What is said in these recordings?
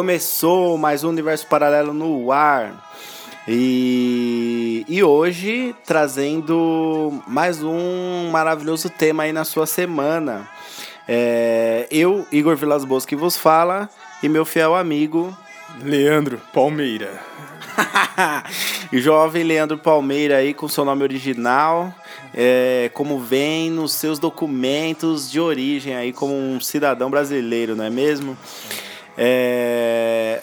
Começou mais um universo paralelo no ar. E, e hoje trazendo mais um maravilhoso tema aí na sua semana. É, eu, Igor Vilas Boas, que vos fala, e meu fiel amigo, Leandro Palmeira. jovem Leandro Palmeira aí com seu nome original, é, como vem nos seus documentos de origem aí como um cidadão brasileiro, não é mesmo? É,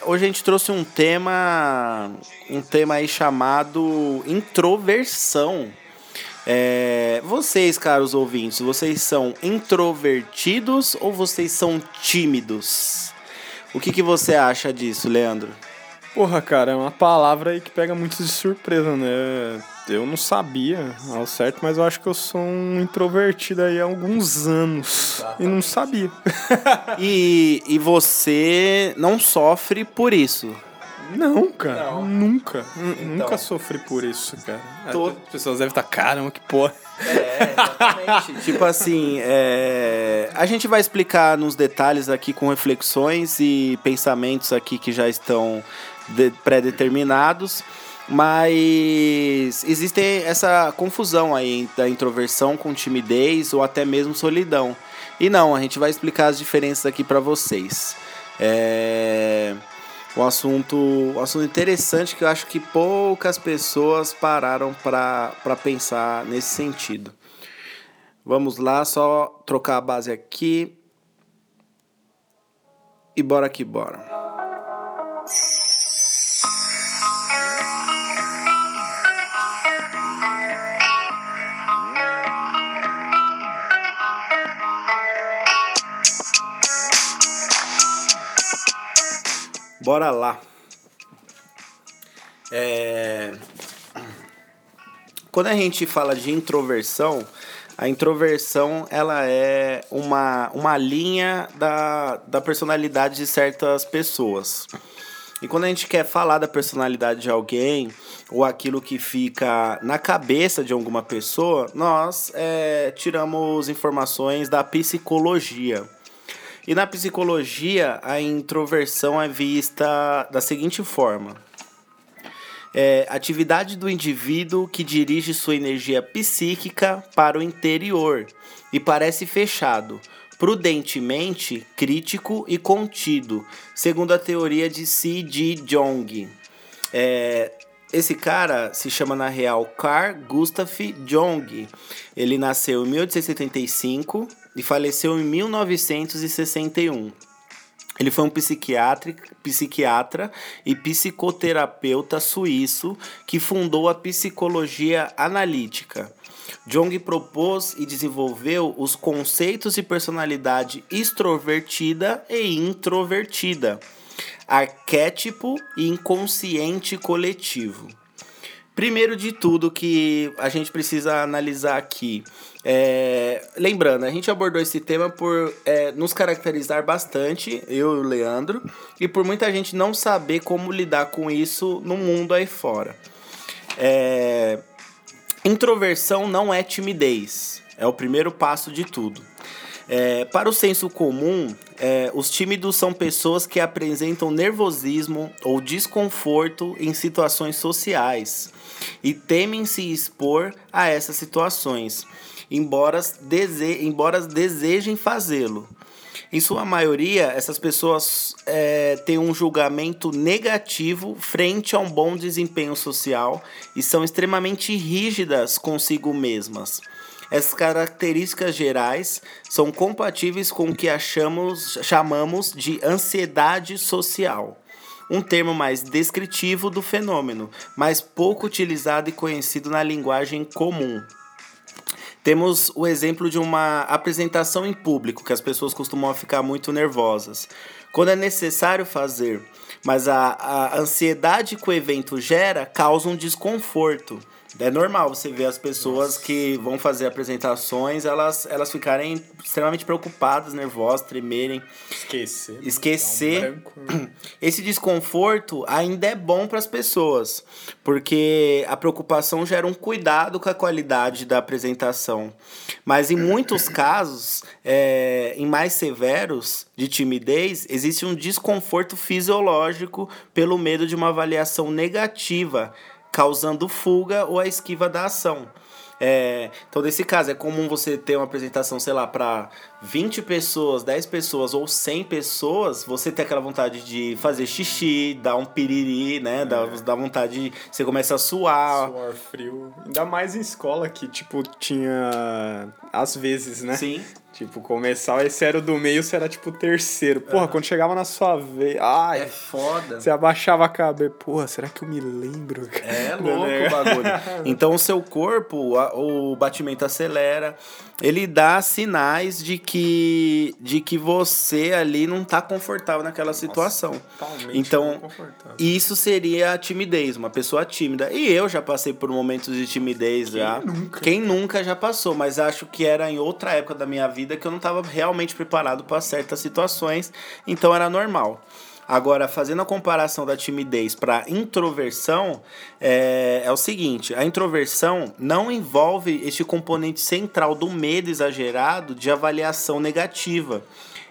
hoje a gente trouxe um tema, um tema aí chamado introversão. É, vocês, caros ouvintes, vocês são introvertidos ou vocês são tímidos? O que, que você acha disso, Leandro? Porra, cara, é uma palavra aí que pega muito de surpresa, né? Eu não sabia ao certo, mas eu acho que eu sou um introvertido aí há alguns anos. E não sabia. E, e você não sofre por isso. Não, cara. Nunca. N- Nunca sofri por isso, cara. Tô- As pessoas devem estar, caramba, que porra. É, exatamente. tipo assim, é, a gente vai explicar nos detalhes aqui com reflexões e pensamentos aqui que já estão pré-determinados, mas existe essa confusão aí da introversão com timidez ou até mesmo solidão. E não, a gente vai explicar as diferenças aqui para vocês. É um assunto, um assunto interessante que eu acho que poucas pessoas pararam para pensar nesse sentido. Vamos lá, só trocar a base aqui. E bora que bora. Bora lá. É... Quando a gente fala de introversão, a introversão ela é uma, uma linha da, da personalidade de certas pessoas. E quando a gente quer falar da personalidade de alguém, ou aquilo que fica na cabeça de alguma pessoa, nós é, tiramos informações da psicologia. E na psicologia, a introversão é vista da seguinte forma: é, atividade do indivíduo que dirige sua energia psíquica para o interior e parece fechado, prudentemente crítico e contido, segundo a teoria de C.G. Jung. É, esse cara se chama na real Carl Gustav Jung. Ele nasceu em 1875 e faleceu em 1961. Ele foi um psiquiatra, e psicoterapeuta suíço que fundou a psicologia analítica. Jung propôs e desenvolveu os conceitos de personalidade extrovertida e introvertida, arquétipo e inconsciente coletivo. Primeiro de tudo que a gente precisa analisar aqui, é, lembrando, a gente abordou esse tema por é, nos caracterizar bastante, eu e o Leandro, e por muita gente não saber como lidar com isso no mundo aí fora. É, introversão não é timidez, é o primeiro passo de tudo. É, para o senso comum, é, os tímidos são pessoas que apresentam nervosismo ou desconforto em situações sociais e temem se expor a essas situações, embora, dese embora desejem fazê-lo. Em sua maioria, essas pessoas é, têm um julgamento negativo frente a um bom desempenho social e são extremamente rígidas consigo mesmas. Essas características gerais são compatíveis com o que achamos, chamamos de ansiedade social, um termo mais descritivo do fenômeno, mas pouco utilizado e conhecido na linguagem comum. Temos o exemplo de uma apresentação em público, que as pessoas costumam ficar muito nervosas. Quando é necessário fazer, mas a, a ansiedade que o evento gera causa um desconforto É normal você ver as pessoas que vão fazer apresentações, elas, elas ficarem extremamente preocupadas, nervosas, tremerem. Esquecer. Esquecer. Dá um né? Esse desconforto ainda é bom para as pessoas, porque a preocupação gera um cuidado com a qualidade da apresentação. Mas em muitos casos, é, em mais severos de timidez, existe um desconforto fisiológico pelo medo de uma avaliação negativa, causando fuga ou a esquiva da ação. É, então, nesse caso, é comum você ter uma apresentação, sei lá, para 20 pessoas, 10 pessoas ou 100 pessoas, você ter aquela vontade de fazer xixi, dar um piriri, né? Dá, dá vontade de. Você começa a suar. Suor frio. Ainda mais em escola que, tipo, tinha. Às vezes, né? Sim. Tipo, começava, esse era o do meio, você era tipo o terceiro. Porra, quando chegava na sua vez. Ai, É foda. você abaixava a cabeça. Porra, será que eu me lembro? É louco negócio. o bagulho. Então o seu corpo, o batimento acelera, ele dá sinais de que de que você ali não tá confortável naquela situação. Totalmente Então, isso seria a timidez, uma pessoa tímida. E eu já passei por momentos de timidez já. nunca? Quem nunca já passou, mas acho que era em outra época da minha vida que eu não estava realmente preparado para certas situações, então era normal. Agora, fazendo a comparação da timidez para introversão, é, é o seguinte: a introversão não envolve este componente central do medo exagerado de avaliação negativa.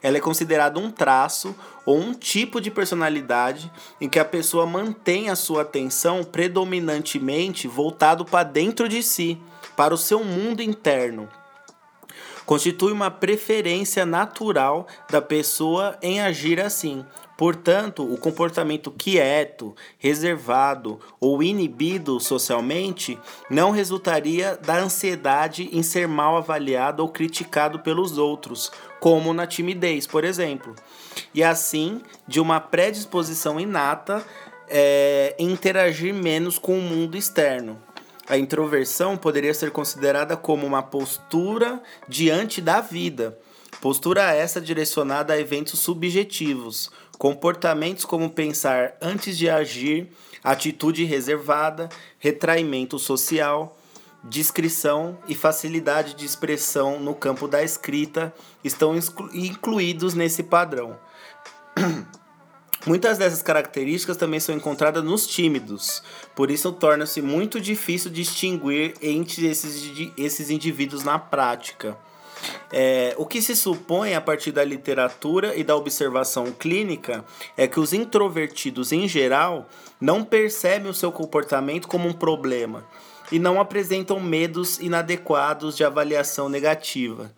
Ela é considerada um traço ou um tipo de personalidade em que a pessoa mantém a sua atenção predominantemente voltado para dentro de si, para o seu mundo interno constitui uma preferência natural da pessoa em agir assim. Portanto, o comportamento quieto, reservado ou inibido socialmente não resultaria da ansiedade em ser mal avaliado ou criticado pelos outros, como na timidez, por exemplo. E assim, de uma predisposição inata é, em interagir menos com o mundo externo. A introversão poderia ser considerada como uma postura diante da vida. Postura essa direcionada a eventos subjetivos, comportamentos como pensar antes de agir, atitude reservada, retraimento social, discrição e facilidade de expressão no campo da escrita estão incluídos nesse padrão. Muitas dessas características também são encontradas nos tímidos, por isso torna-se muito difícil distinguir entre esses, esses indivíduos na prática. É, o que se supõe a partir da literatura e da observação clínica é que os introvertidos, em geral, não percebem o seu comportamento como um problema e não apresentam medos inadequados de avaliação negativa.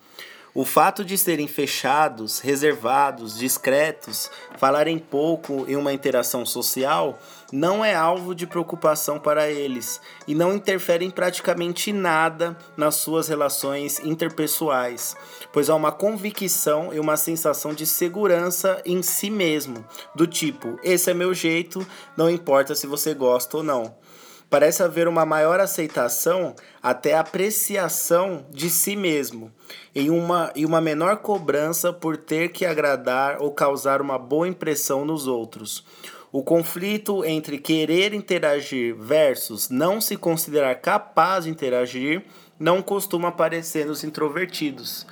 O fato de serem fechados, reservados, discretos, falarem pouco em uma interação social, não é alvo de preocupação para eles e não interferem praticamente nada nas suas relações interpessoais, pois há uma convicção e uma sensação de segurança em si mesmo, do tipo: esse é meu jeito, não importa se você gosta ou não. Parece haver uma maior aceitação, até apreciação de si mesmo, e uma, e uma menor cobrança por ter que agradar ou causar uma boa impressão nos outros. O conflito entre querer interagir versus não se considerar capaz de interagir não costuma aparecer nos introvertidos.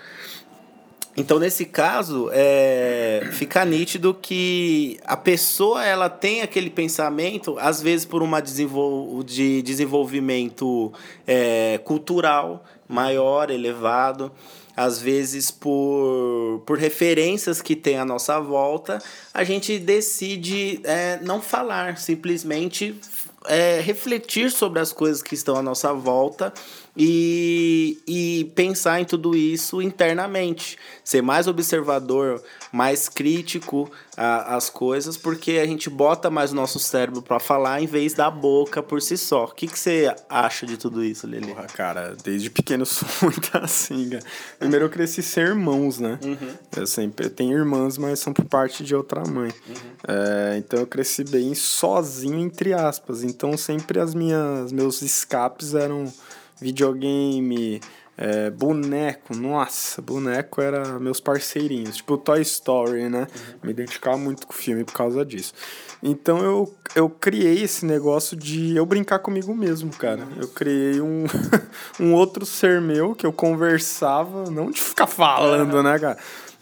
Então, nesse caso, é, fica nítido que a pessoa ela tem aquele pensamento, às vezes por uma desenvol de desenvolvimento é, cultural maior, elevado, às vezes por, por referências que tem à nossa volta, a gente decide é, não falar, simplesmente é, refletir sobre as coisas que estão à nossa volta e, e pensar em tudo isso internamente. Ser mais observador, mais crítico às coisas, porque a gente bota mais o nosso cérebro para falar em vez da boca por si só. O que, que você acha de tudo isso, Lili? Porra, cara, desde pequeno eu sou muito assim, cara. Primeiro eu cresci sem irmãos, né? Eu sempre tenho irmãs, mas são por parte de outra mãe. É, então eu cresci bem sozinho, entre aspas. Então sempre as minhas meus escapes eram videogame, É, boneco, nossa, boneco era meus parceirinhos. Tipo Toy Story, né? Me identificava muito com o filme por causa disso. Então eu, eu criei esse negócio de eu brincar comigo mesmo, cara. Eu criei um, um outro ser meu que eu conversava, não de ficar falando, né, cara?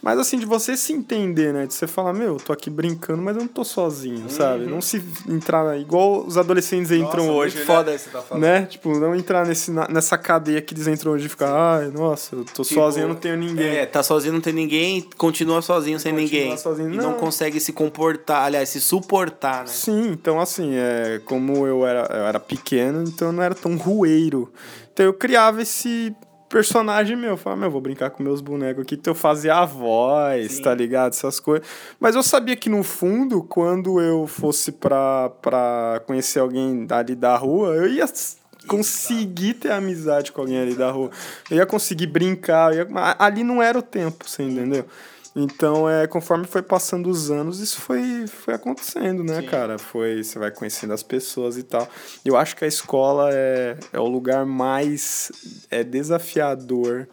Mas assim, de você se entender, né? De você falar, meu, eu tô aqui brincando, mas eu não tô sozinho, sabe? Não se entrar igual os adolescentes entram Nossa, hoje. muito né? foda isso que você tá falando. Né? Tipo, não entrar nesse, nessa cadeia que eles entram hoje e ficar, ai, nossa, eu tô Tipo, sozinho, eu não tenho ninguém. É, tá sozinho, não tem ninguém, continua sozinho sem Continua ninguém. sozinho, E não. não. consegue se comportar, aliás, se suportar, né? Sim, então assim, é, como eu era, eu era pequeno, então eu não era tão rueiro. Então eu criava esse personagem meu. Eu falava, meu, vou brincar com meus bonecos aqui. Então eu fazia a voz, Sim. tá ligado? Essas coisas. Mas eu sabia que no fundo, quando eu fosse pra, pra conhecer alguém ali da rua, eu ia conseguir ter amizade com alguém ali da rua. Eu ia conseguir brincar. ia- Ali não era o tempo, você entendeu? Então, é, conforme foi passando os anos, isso foi, foi acontecendo, né, Sim. cara? Foi, você vai conhecendo as pessoas e tal. Eu acho que a escola é, é o lugar mais é, desafiador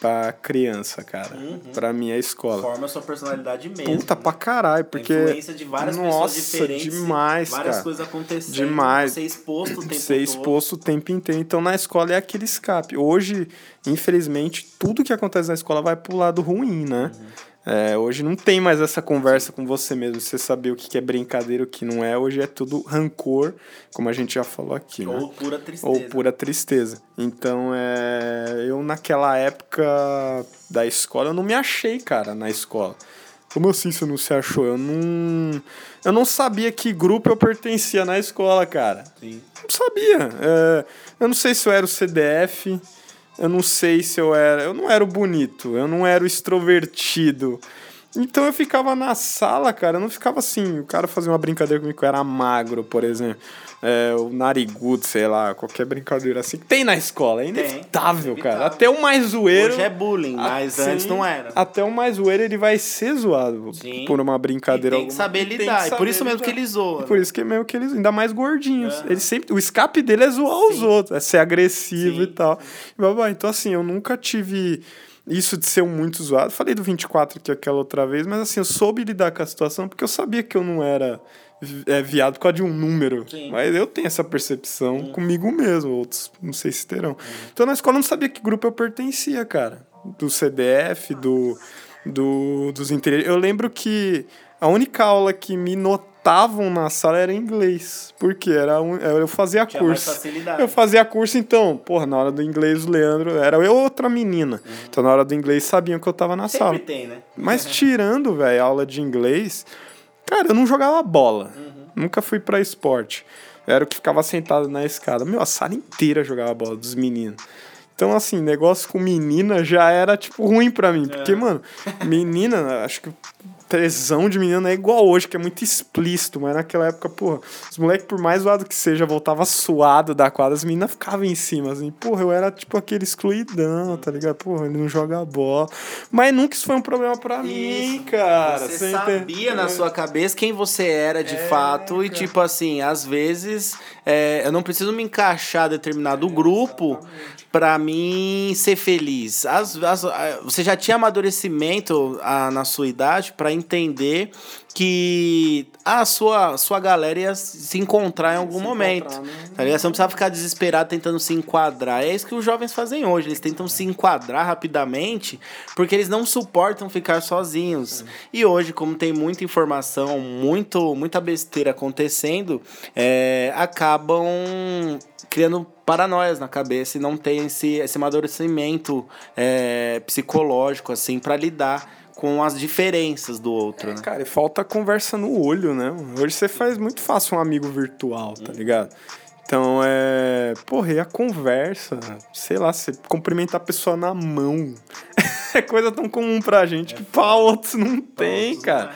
pra criança, cara. Pra mim, é a escola. Forma a sua personalidade mesmo. Puta né? pra caralho, A porque. influência de várias Nossa, pessoas diferentes. demais, várias cara. coisas acontecendo. Demais. Você é exposto o tempo ser todo. exposto o tempo inteiro. Então, na escola é aquele escape. Hoje, infelizmente, tudo que acontece na escola vai pro lado ruim, né? É, hoje não tem mais essa conversa com você mesmo, você saber o que é brincadeira e o que não é. Hoje é tudo rancor, como a gente já falou aqui, né? Ou pura tristeza. Ou pura tristeza. Então, é, eu naquela época da escola, eu não me achei, cara, na escola. Como assim você não se achou? Eu não, eu não sabia que grupo eu pertencia na escola, cara. Sim. Não sabia. É, eu não sei se eu era o CDF, eu não sei se eu era. Eu não era o bonito, eu não era o extrovertido. Então eu ficava na sala, cara, eu não ficava assim. O cara fazia uma brincadeira comigo eu era magro, por exemplo. É, o narigudo, sei lá, qualquer brincadeira assim. que Tem na escola, é inevitável, Tem, cara. inevitável. Até o mais zoeiro. Hoje é bullying, mas assim, antes não era. Até o mais zoeiro ele vai ser zoado Sim. por uma E brincadeira. tem que saber E lidar. E por saber isso mesmo que lidar. ele zoa. E por isso que é meio que eles, ainda mais gordinhos. Aham. Ele sempre, o escape dele é zoar os Sim. outros, é ser agressivo Sim. e tal. E Então, assim, eu nunca tive isso de ser muito zoado. Falei do 24 aqui aquela outra vez, mas assim, eu soube lidar com a situação porque eu sabia que eu não era é, viado por causa de um número. Sim. Uhum. Mas eu tenho essa percepção comigo mesmo, outros não sei se terão. Então, na escola eu não sabia que grupo eu pertencia, cara. Do CDF, do, do dos interiores. Eu lembro que a única aula que me notavam na sala era inglês. Porque era um, eu fazia Tinha curso. facilidade. Eu fazia curso, então, porra, na hora do inglês o Leandro era eu outra menina. Então na hora do inglês sabiam que eu tava na Uhum. Sempre sala. tem, né? Mas tirando, velho, aula de inglês, cara, eu não jogava bola. Nunca fui pra esporte. Eu era o que ficava sentado na escada. Meu, a sala inteira jogava bola dos meninos. Então, assim, negócio com menina já era, tipo, ruim pra mim. Porque, mano, menina, acho que tesão de menina não é igual hoje, que é muito explícito. Mas naquela época, porra, os moleques, por mais zoado que seja, voltava suado da quadra, as meninas ficavam em cima, assim. Porra, eu era, tipo, aquele excluidão, tá ligado? Porra, ele não joga bola. Mas nunca isso foi um problema pra mim, cara. Você sabia na sua cabeça quem você era de É, fato. E, cara. tipo assim, às vezes é, eu não preciso me encaixar determinado grupo pra mim ser feliz. As, as- a- você já tinha amadurecimento ah, na sua idade pra entender que a sua, sua galera ia se encontrar em algum momento. encontrar, né? Tá ligado? Você não precisava ficar desesperado tentando se enquadrar. É isso que os jovens fazem hoje. Eles tentam se enquadrar rapidamente porque eles não suportam ficar sozinhos. E hoje, como tem muita informação, muito, muita besteira acontecendo, é, acabam criando paranoias na cabeça e não tem esse, esse amadurecimento é, psicológico assim para lidar com as diferenças do outro, né? Cara, e falta conversa no olho, né? Hoje você faz muito fácil um amigo virtual, tá ligado? Então é. Porra, e a conversa? Sei lá, você cumprimentar a pessoa na mão. é coisa tão comum pra gente que pra outros não tem, outros cara. não é.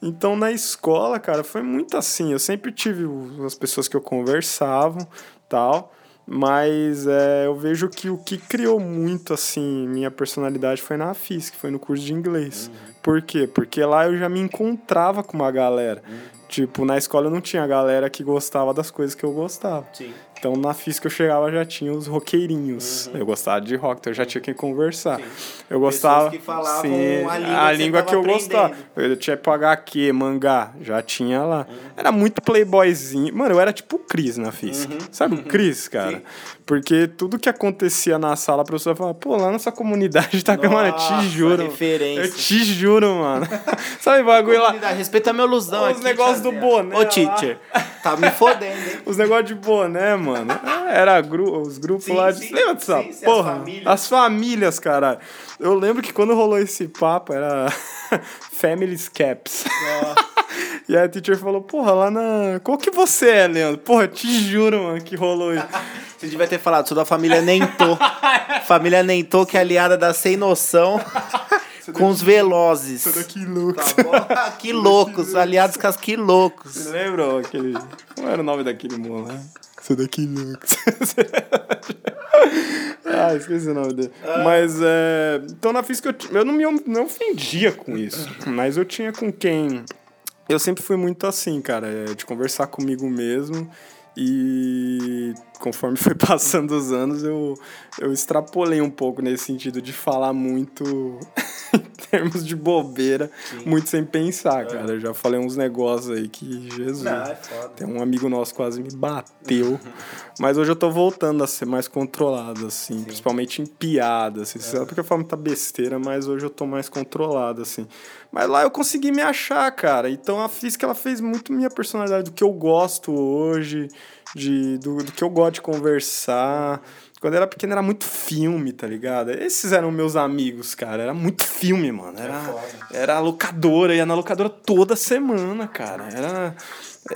Então na escola, cara, foi muito assim. Eu sempre tive as pessoas que eu conversava tal. Mas é, eu vejo que o que criou muito, assim, minha personalidade foi na FIS, que foi no curso de inglês. Por quê? Porque lá eu já me encontrava com uma galera. Tipo, na escola eu não tinha galera que gostava das coisas que eu gostava. Sim. Então na física eu chegava já tinha os roqueirinhos. Eu gostava de rock, então eu já tinha quem conversar. Eu gostava. que falavam sim, a língua a que língua que eu gostava. Eu tinha pro HQ, mangá, já tinha lá. Era muito playboyzinho. Mano, eu era tipo o Cris na física. Sabe o Cris, cara? Porque tudo que acontecia na sala, a professora falava, pô, lá nessa comunidade tá mano, eu Nossa, te juro. referência. Eu te juro, mano. Sabe bagulho lá? Respeita meu lusão Os aqui, negócios do boné Ô, lá. teacher, tá me fodendo, hein? Os negócios de boné, mano. Era gru os grupos Sim, lá de. sim, Lembra dessa sim, sim, as porra? famílias. As famílias, caralho. Eu lembro que quando rolou esse papo era Family's Caps. e a teacher falou, porra, lá na. Qual que você é, Leandro? Porra, te juro, mano, que rolou isso. Você devia ter falado, sou da família Nentô. família Nentô, que é aliada da Sem Noção com os Velozes. Que louco. Tá que loucos, aliados com as que loucos. Você lembra aquele. Como era o nome daquele moleque? Isso daqui louco. ah, esqueci o nome dele. Mas é. Então na física eu, eu não me não ofendia com isso. Mas eu tinha com quem. Eu sempre fui muito assim, cara, é, de conversar comigo mesmo. E conforme foi passando os anos, eu, eu extrapolei um pouco nesse sentido de falar muito em termos de bobeira, muito sem pensar, cara. Eu já falei uns negócios aí que, Jesus. Não, é foda. Tem um amigo nosso quase me bateu. Mas hoje eu tô voltando a ser mais controlado, assim. Principalmente em piadas. Assim. Sabe porque eu falo muita besteira, mas hoje eu tô mais controlado, assim. Mas lá eu consegui me achar, cara. Então a física, ela fez muito minha personalidade, do que eu gosto hoje, de, do, do que eu gosto de conversar. Quando eu era pequeno era muito filme, tá ligado? Esses eram meus amigos, cara. Era muito filme, mano. Era, era locadora, ia na locadora toda semana, cara. Era.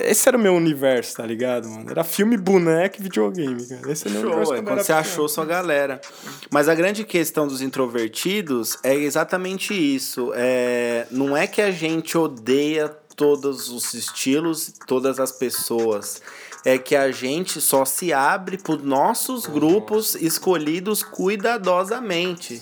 Esse era o meu universo, tá ligado, mano? Era filme, boneco e videogame, cara. Esse é o meu universo é quando você pequeno. achou sua galera. Mas a grande questão dos introvertidos é exatamente isso. É, não é que a gente odeia todos os estilos, todas as pessoas. É que a gente só se abre para nossos grupos escolhidos cuidadosamente.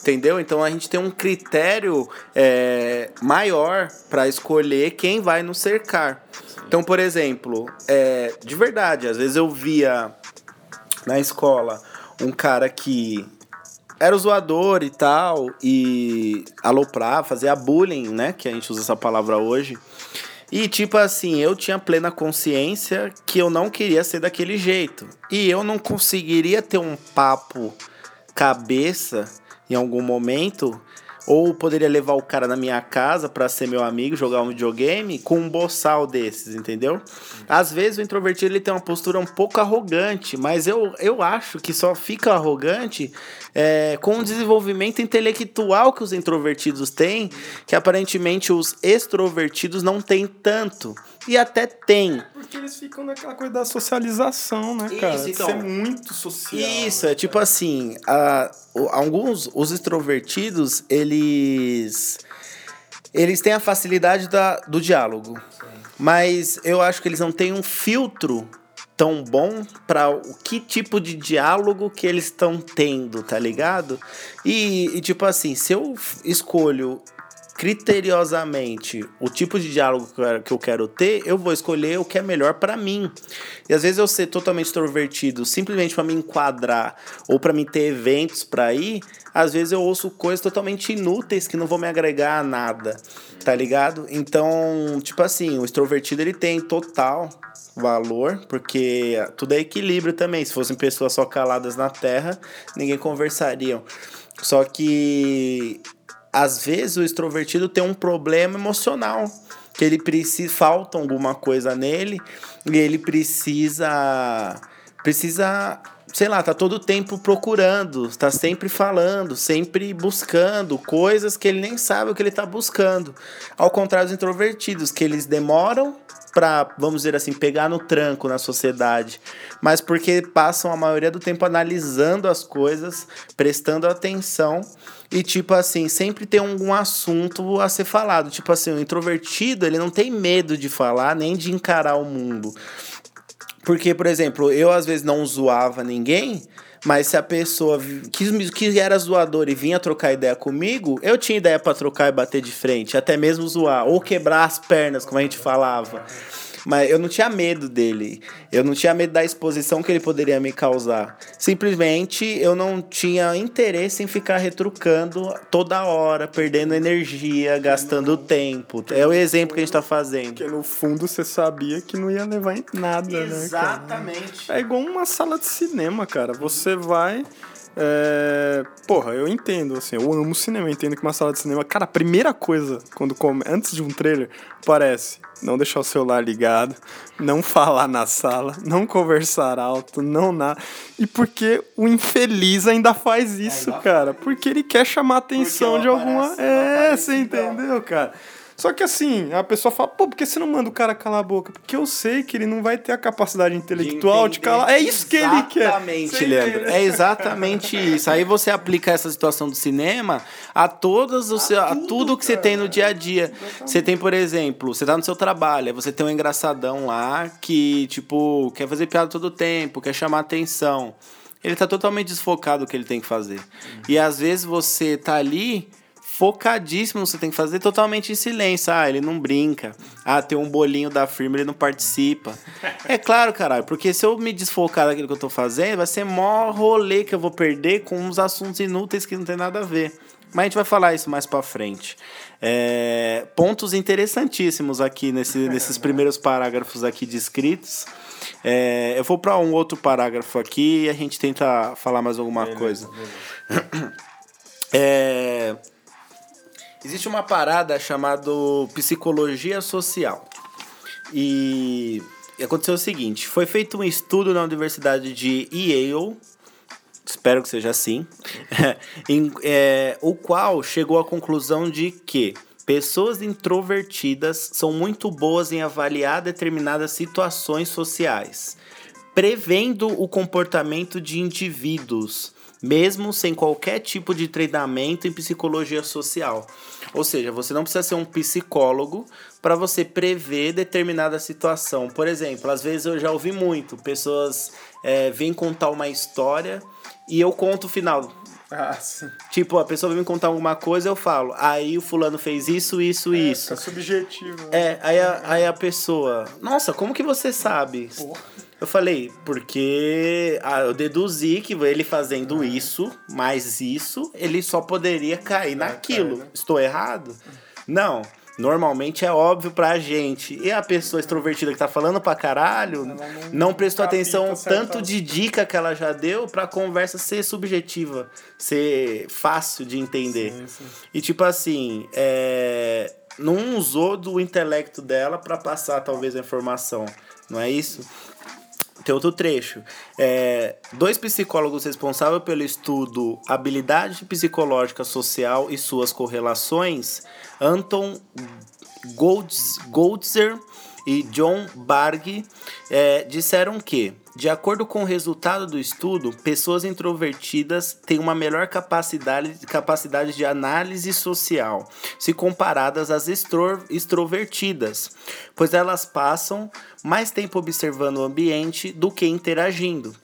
Entendeu? Então a gente tem um critério é, maior para escolher quem vai nos cercar. Então, por exemplo, é, de verdade, às vezes eu via na escola um cara que era o zoador e tal, e aloprava, fazia bullying, né? Que a gente usa essa palavra hoje. E tipo assim, eu tinha plena consciência que eu não queria ser daquele jeito. E eu não conseguiria ter um papo cabeça em algum momento. Ou poderia levar o cara na minha casa pra ser meu amigo, jogar um videogame com um boçal desses, entendeu? Às vezes o introvertido ele tem uma postura um pouco arrogante, mas eu, eu acho que só fica arrogante é, com o desenvolvimento intelectual que os introvertidos têm, que aparentemente os extrovertidos não têm tanto. E até tem. Porque eles ficam naquela coisa da socialização, né, cara? Isso, De então. ser muito social. Isso, é tipo assim, a, alguns, os extrovertidos, eles eles têm a facilidade da, do diálogo. Mas eu acho que eles não têm um filtro tão bom para o que tipo de diálogo que eles estão tendo, tá ligado? E, e tipo assim, se eu escolho criteriosamente o tipo de diálogo que eu quero- ter, eu vou escolher o que é melhor para mim. E às vezes eu ser totalmente extrovertido, simplesmente para me enquadrar ou para mim ter eventos para ir, às vezes eu ouço coisas totalmente inúteis que não vão me agregar a nada, tá ligado? Então, tipo assim, o extrovertido ele tem total valor, porque tudo é equilíbrio também. Se fossem pessoas só caladas na terra, ninguém conversariam. Só que às vezes o extrovertido tem um problema emocional, que ele precisa falta alguma coisa nele e ele precisa precisa, sei lá, tá todo o tempo procurando, tá sempre falando, sempre buscando coisas que ele nem sabe o que ele tá buscando. Ao contrário dos introvertidos, que eles demoram para, vamos dizer assim, pegar no tranco na sociedade, mas porque passam a maioria do tempo analisando as coisas, prestando atenção e tipo assim, sempre tem algum assunto a ser falado. Tipo assim, o introvertido, ele não tem medo de falar nem de encarar o mundo. Porque, por exemplo, eu às vezes não zoava ninguém, mas se a pessoa que, era zoador e vinha trocar ideia comigo, eu tinha ideia pra trocar e bater de frente, até mesmo zoar, ou quebrar as pernas, como a gente falava. Mas eu não tinha medo dele. Eu não tinha medo da exposição que ele poderia me causar. Simplesmente eu não tinha interesse em ficar retrucando toda hora, perdendo energia, gastando tempo. É o exemplo que a gente tá fazendo. Porque no fundo você sabia que não ia levar em nada, né? cara? Exatamente. É igual uma sala de cinema, cara. Você vai. É, Porra, eu entendo, assim, eu amo cinema, eu entendo que uma sala de cinema. Cara, a primeira coisa, quando come... antes de um trailer, parece não deixar o celular ligado, não falar na sala, não conversar alto, não nada. E porque o infeliz ainda faz isso, ainda cara? Porque ele quer chamar a atenção de alguma. É, você entendeu, cara? Só que assim, a pessoa fala, pô, por que você não manda o cara calar a boca? Porque eu sei que ele não vai ter a capacidade intelectual de, entender calar. É isso que ele quer. Exatamente, Leandro. É exatamente isso. Aí você aplica essa situação do cinema a todos os seu, a tudo que você tem no dia a dia. Você tem, por exemplo, você tá no seu trabalho, você tem um engraçadão lá que, tipo, quer fazer piada todo tempo, quer chamar atenção. Ele tá totalmente desfocado do que ele tem que fazer. E às vezes você tá ali focadíssimo você tem que fazer, totalmente em silêncio. Ah, ele não brinca. Ah, tem um bolinho da firma, ele não participa. É claro, caralho, porque se eu me desfocar daquilo que eu tô fazendo, vai ser mó rolê que eu vou perder com uns assuntos inúteis que não tem nada a ver. Mas a gente vai falar isso mais pra frente. É, pontos interessantíssimos aqui nesse, nesses primeiros parágrafos aqui descritos. É, eu vou para um outro parágrafo aqui e a gente tenta falar mais alguma coisa. É, existe uma parada chamada psicologia social. E aconteceu o seguinte: foi feito um estudo na Universidade de Yale, espero que seja assim, em, é, o qual chegou à conclusão de que pessoas introvertidas são muito boas em avaliar determinadas situações sociais, prevendo o comportamento de indivíduos, mesmo sem qualquer tipo de treinamento em psicologia social. Ou seja, você não precisa ser um psicólogo para você prever determinada situação. Por exemplo, às vezes eu já ouvi muito, pessoas é, vêm contar uma história e eu conto o final. Ah, sim. Tipo, a pessoa vem me contar alguma coisa, eu falo, aí o fulano fez isso, isso, isso. É subjetivo. né? É, aí a, aí a pessoa, nossa, como que você sabe? Eu falei, porque ah, eu deduzi que ele fazendo isso, mais isso, ele só poderia cair naquilo. né? Estou errado? Não. Normalmente é óbvio pra gente. E a pessoa extrovertida que tá falando pra caralho não não prestou atenção tanto de dica que ela já deu pra conversa ser subjetiva, ser fácil de entender. Sim, sim. E tipo assim, é, não usou do intelecto dela pra passar talvez a informação, não é isso? Tem outro trecho. É, dois psicólogos responsáveis pelo estudo Habilidade Psicológica Social e suas correlações, Anton Golds, Goldzer e John Barg, é, disseram que, de acordo com o resultado do estudo, pessoas introvertidas têm uma melhor capacidade, capacidade de análise social, se comparadas às extro, extrovertidas, pois elas passam mais tempo observando o ambiente do que interagindo.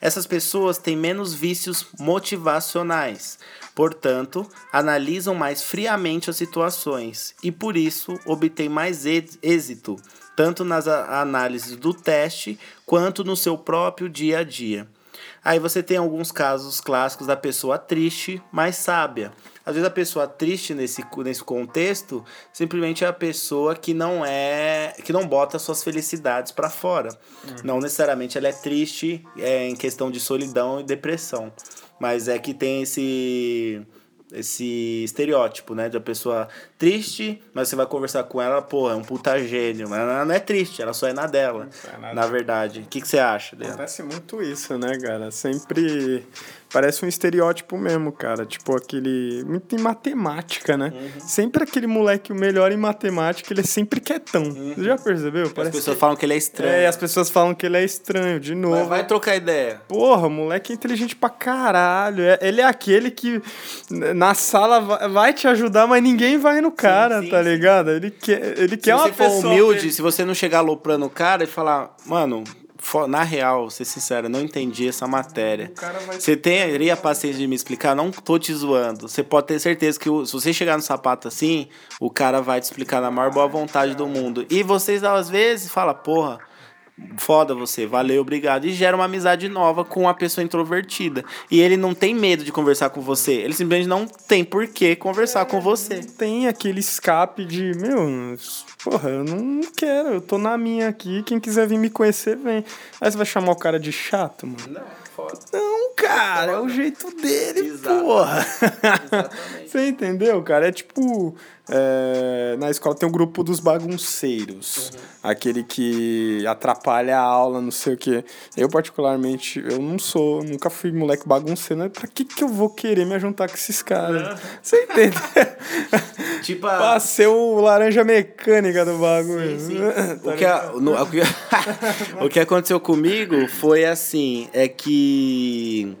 Essas pessoas têm menos vícios motivacionais, portanto, analisam mais friamente as situações e, por isso, obtêm mais êxito, tanto nas análises do teste quanto no seu próprio dia a dia. Aí você tem alguns casos clássicos da pessoa triste, mas sábia. Às vezes a pessoa triste nesse, nesse contexto simplesmente é a pessoa que não é que não bota suas felicidades para fora. Não necessariamente ela é triste é, em questão de solidão e depressão, mas é que tem esse esse estereótipo, né, de a pessoa triste, mas você vai conversar com ela, pô, é um puta gênio, mas ela não é triste, ela só é na dela, é na verdade. O que, que você acha, Leandro? Acontece muito isso, né, cara? Sempre parece um estereótipo mesmo, cara. Tipo aquele. Muito em matemática, né? Uhum. Sempre aquele moleque o melhor em matemática, ele é sempre quietão. Você já percebeu? As Parece pessoas que- falam que ele é estranho. É, as pessoas falam que ele é estranho, de novo. Mas vai trocar ideia. Porra, o moleque é inteligente pra caralho. É- Ele é aquele que na sala va- vai te ajudar, mas ninguém vai no cara, sim, tá sim. ligado? Ele quer, ele Se quer uma você for pessoa. humilde, se você não chegar aloprando o cara e falar, mano, na real, vou ser sincero, eu não entendi essa matéria. Você teria a paciência de me explicar? Não tô te zoando. Você pode ter certeza que se você chegar no sapato assim, o cara vai te explicar na maior boa vontade do mundo. E vocês, às vezes, falam, porra, foda você, valeu, obrigado. E gera uma amizade nova com uma pessoa introvertida. E ele não tem medo de conversar com você. Ele simplesmente não tem por que conversar com você. Tem aquele escape de, meu, porra, eu não quero, eu tô na minha aqui, quem quiser vir me conhecer, vem. Aí você vai chamar o cara de chato, mano? Não, foda. Não, cara, é o jeito dele, Exato. porra. Exatamente. Você entendeu, cara? É tipo. é, na escola tem o grupo dos bagunceiros. Aquele que atrapalha a aula, não sei o quê. Eu, particularmente, eu não sou, nunca fui moleque bagunceiro. Né? Pra que, que eu vou querer me juntar com esses caras? Você entendeu? Tipo, pra a, ser o laranja mecânica do bagulho. Sim, sim. Tá o, que a- no- o, que, o que aconteceu comigo foi assim, é que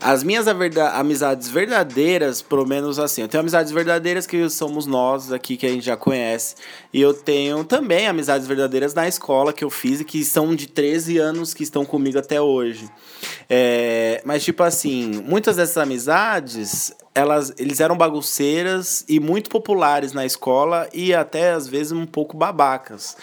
as minhas amizades verdadeiras, pelo menos assim, eu tenho amizades verdadeiras que somos nós aqui, que a gente já conhece, e eu tenho também amizades verdadeiras na escola que eu fiz e que são de 13 anos que estão comigo até hoje. É, mas, tipo assim, muitas dessas amizades, elas, eles eram bagunceiras e muito populares na escola e até às vezes um pouco babacas.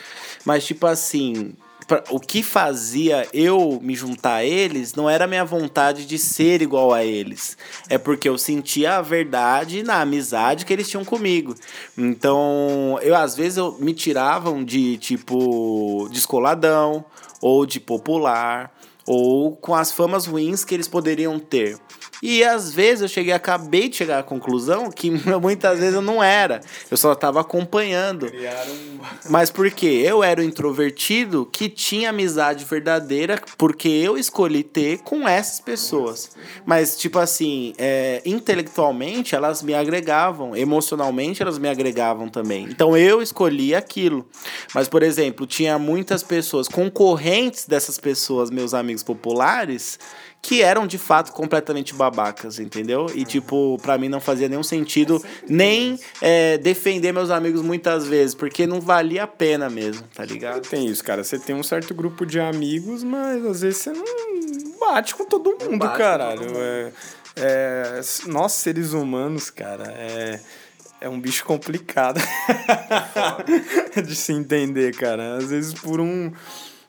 Mas, tipo assim, pra- o que fazia eu me juntar a eles não era a minha vontade de ser igual a eles. É porque eu sentia a verdade na amizade que eles tinham comigo. Então, eu às vezes eu me tiravam de tipo descoladão ou de popular ou com as famas ruins que eles poderiam ter. E às vezes eu cheguei, acabei de chegar à conclusão que muitas vezes eu não era. Eu só estava acompanhando. Mas por quê? Eu era o introvertido que tinha amizade verdadeira porque eu escolhi ter com essas pessoas. Mas, tipo assim, é, intelectualmente elas me agregavam, emocionalmente elas me agregavam também. Então eu escolhi aquilo. Mas, por exemplo, tinha muitas pessoas concorrentes dessas pessoas, meus amigos populares, que eram de fato completamente babacas, entendeu? E tipo, pra mim não fazia nenhum sentido nem é, defender meus amigos muitas vezes, porque não valia a pena mesmo, tá ligado? Tem isso, cara. Você tem um certo grupo de amigos, mas às vezes você não bate com todo mundo, bate caralho. todo mundo. É, é, nós, seres humanos, cara, é, é um bicho complicado de se entender, cara. Às vezes por um.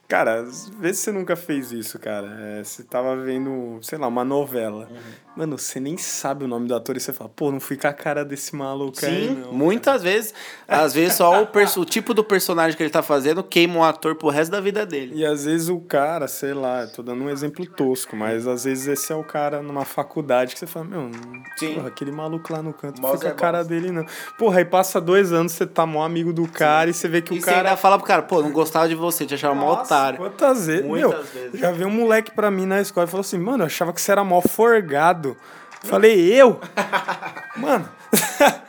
Cara, às vezes você nunca fez isso, cara. É, você tava vendo, sei lá, uma novela. Uhum. Mano, você nem sabe o nome do ator e você fala, pô, não fui com a cara desse maluco aí, Sim, não. muitas vezes. Às vezes só o, o tipo do personagem que ele tá fazendo queima o ator pro resto da vida dele. E às vezes o cara, sei lá, tô dando um exemplo tosco, mas às vezes esse é o cara numa faculdade que você fala, meu, Sim. porra, aquele maluco lá no canto, não fica é a cara mouse. dele, não. Porra, aí passa dois anos, você tá mó amigo do cara e você vê que E o você ainda cara. fala pro cara, pô, não gostava de você, te achava mó otário. Quantas vezes? Muitas meu, vezes. já veio um moleque pra mim na escola e falou assim, mano, eu achava que você era mó forgado. Falei, eu? Mano,